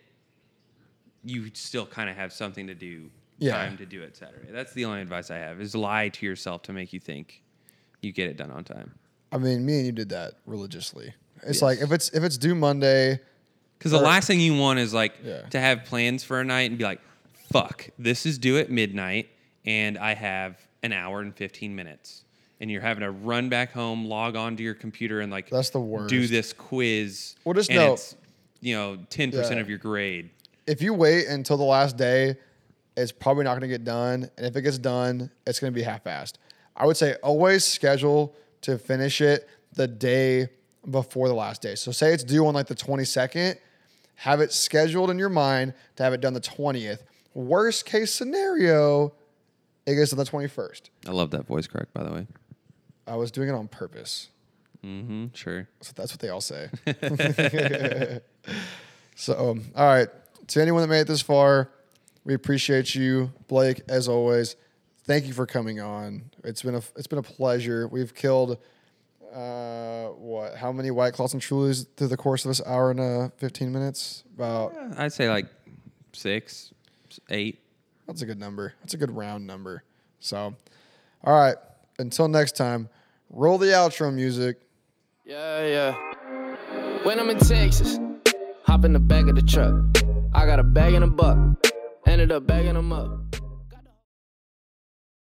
you still kind of have something to do Yeah. time to do it Saturday. That's the only advice I have is lie to yourself to make you think you get it done on time. I mean, me and you did that religiously. It's Yes. like if it's if it's due Monday, Because the last thing you want is like Yeah. to have plans for a night and be like, fuck, this is due at midnight and I have an hour and 15 minutes. And you're having to run back home, log on to your computer and like That's the do this quiz. Well, just and know- it's, you know, 10% of your grade. if you wait until the last day, it's probably not going to get done. And if it gets done, it's going to be half-assed. I would say always schedule to finish it the day before the last day. So say it's due on like the 22nd, have it scheduled in your mind to have it done the 20th. Worst case scenario, it gets to the 21st. I love that voice crack, by the way. I was doing it on purpose. Mm-hmm. Sure. So that's what they all say. so, um, all right. To anyone that made it this far, we appreciate you, Blake, as always. Thank you for coming on. It's been a it's been a pleasure. We've killed uh, what? How many White Claws and Trulies through the course of this hour and uh, fifteen minutes? About I'd say like six, eight. that's a good number. That's a good round number. So, all right. Until next time, roll the outro music. Yeah, yeah. When I'm in Texas, hop in the back of the truck. I got a bag and a buck. Ended up bagging them up.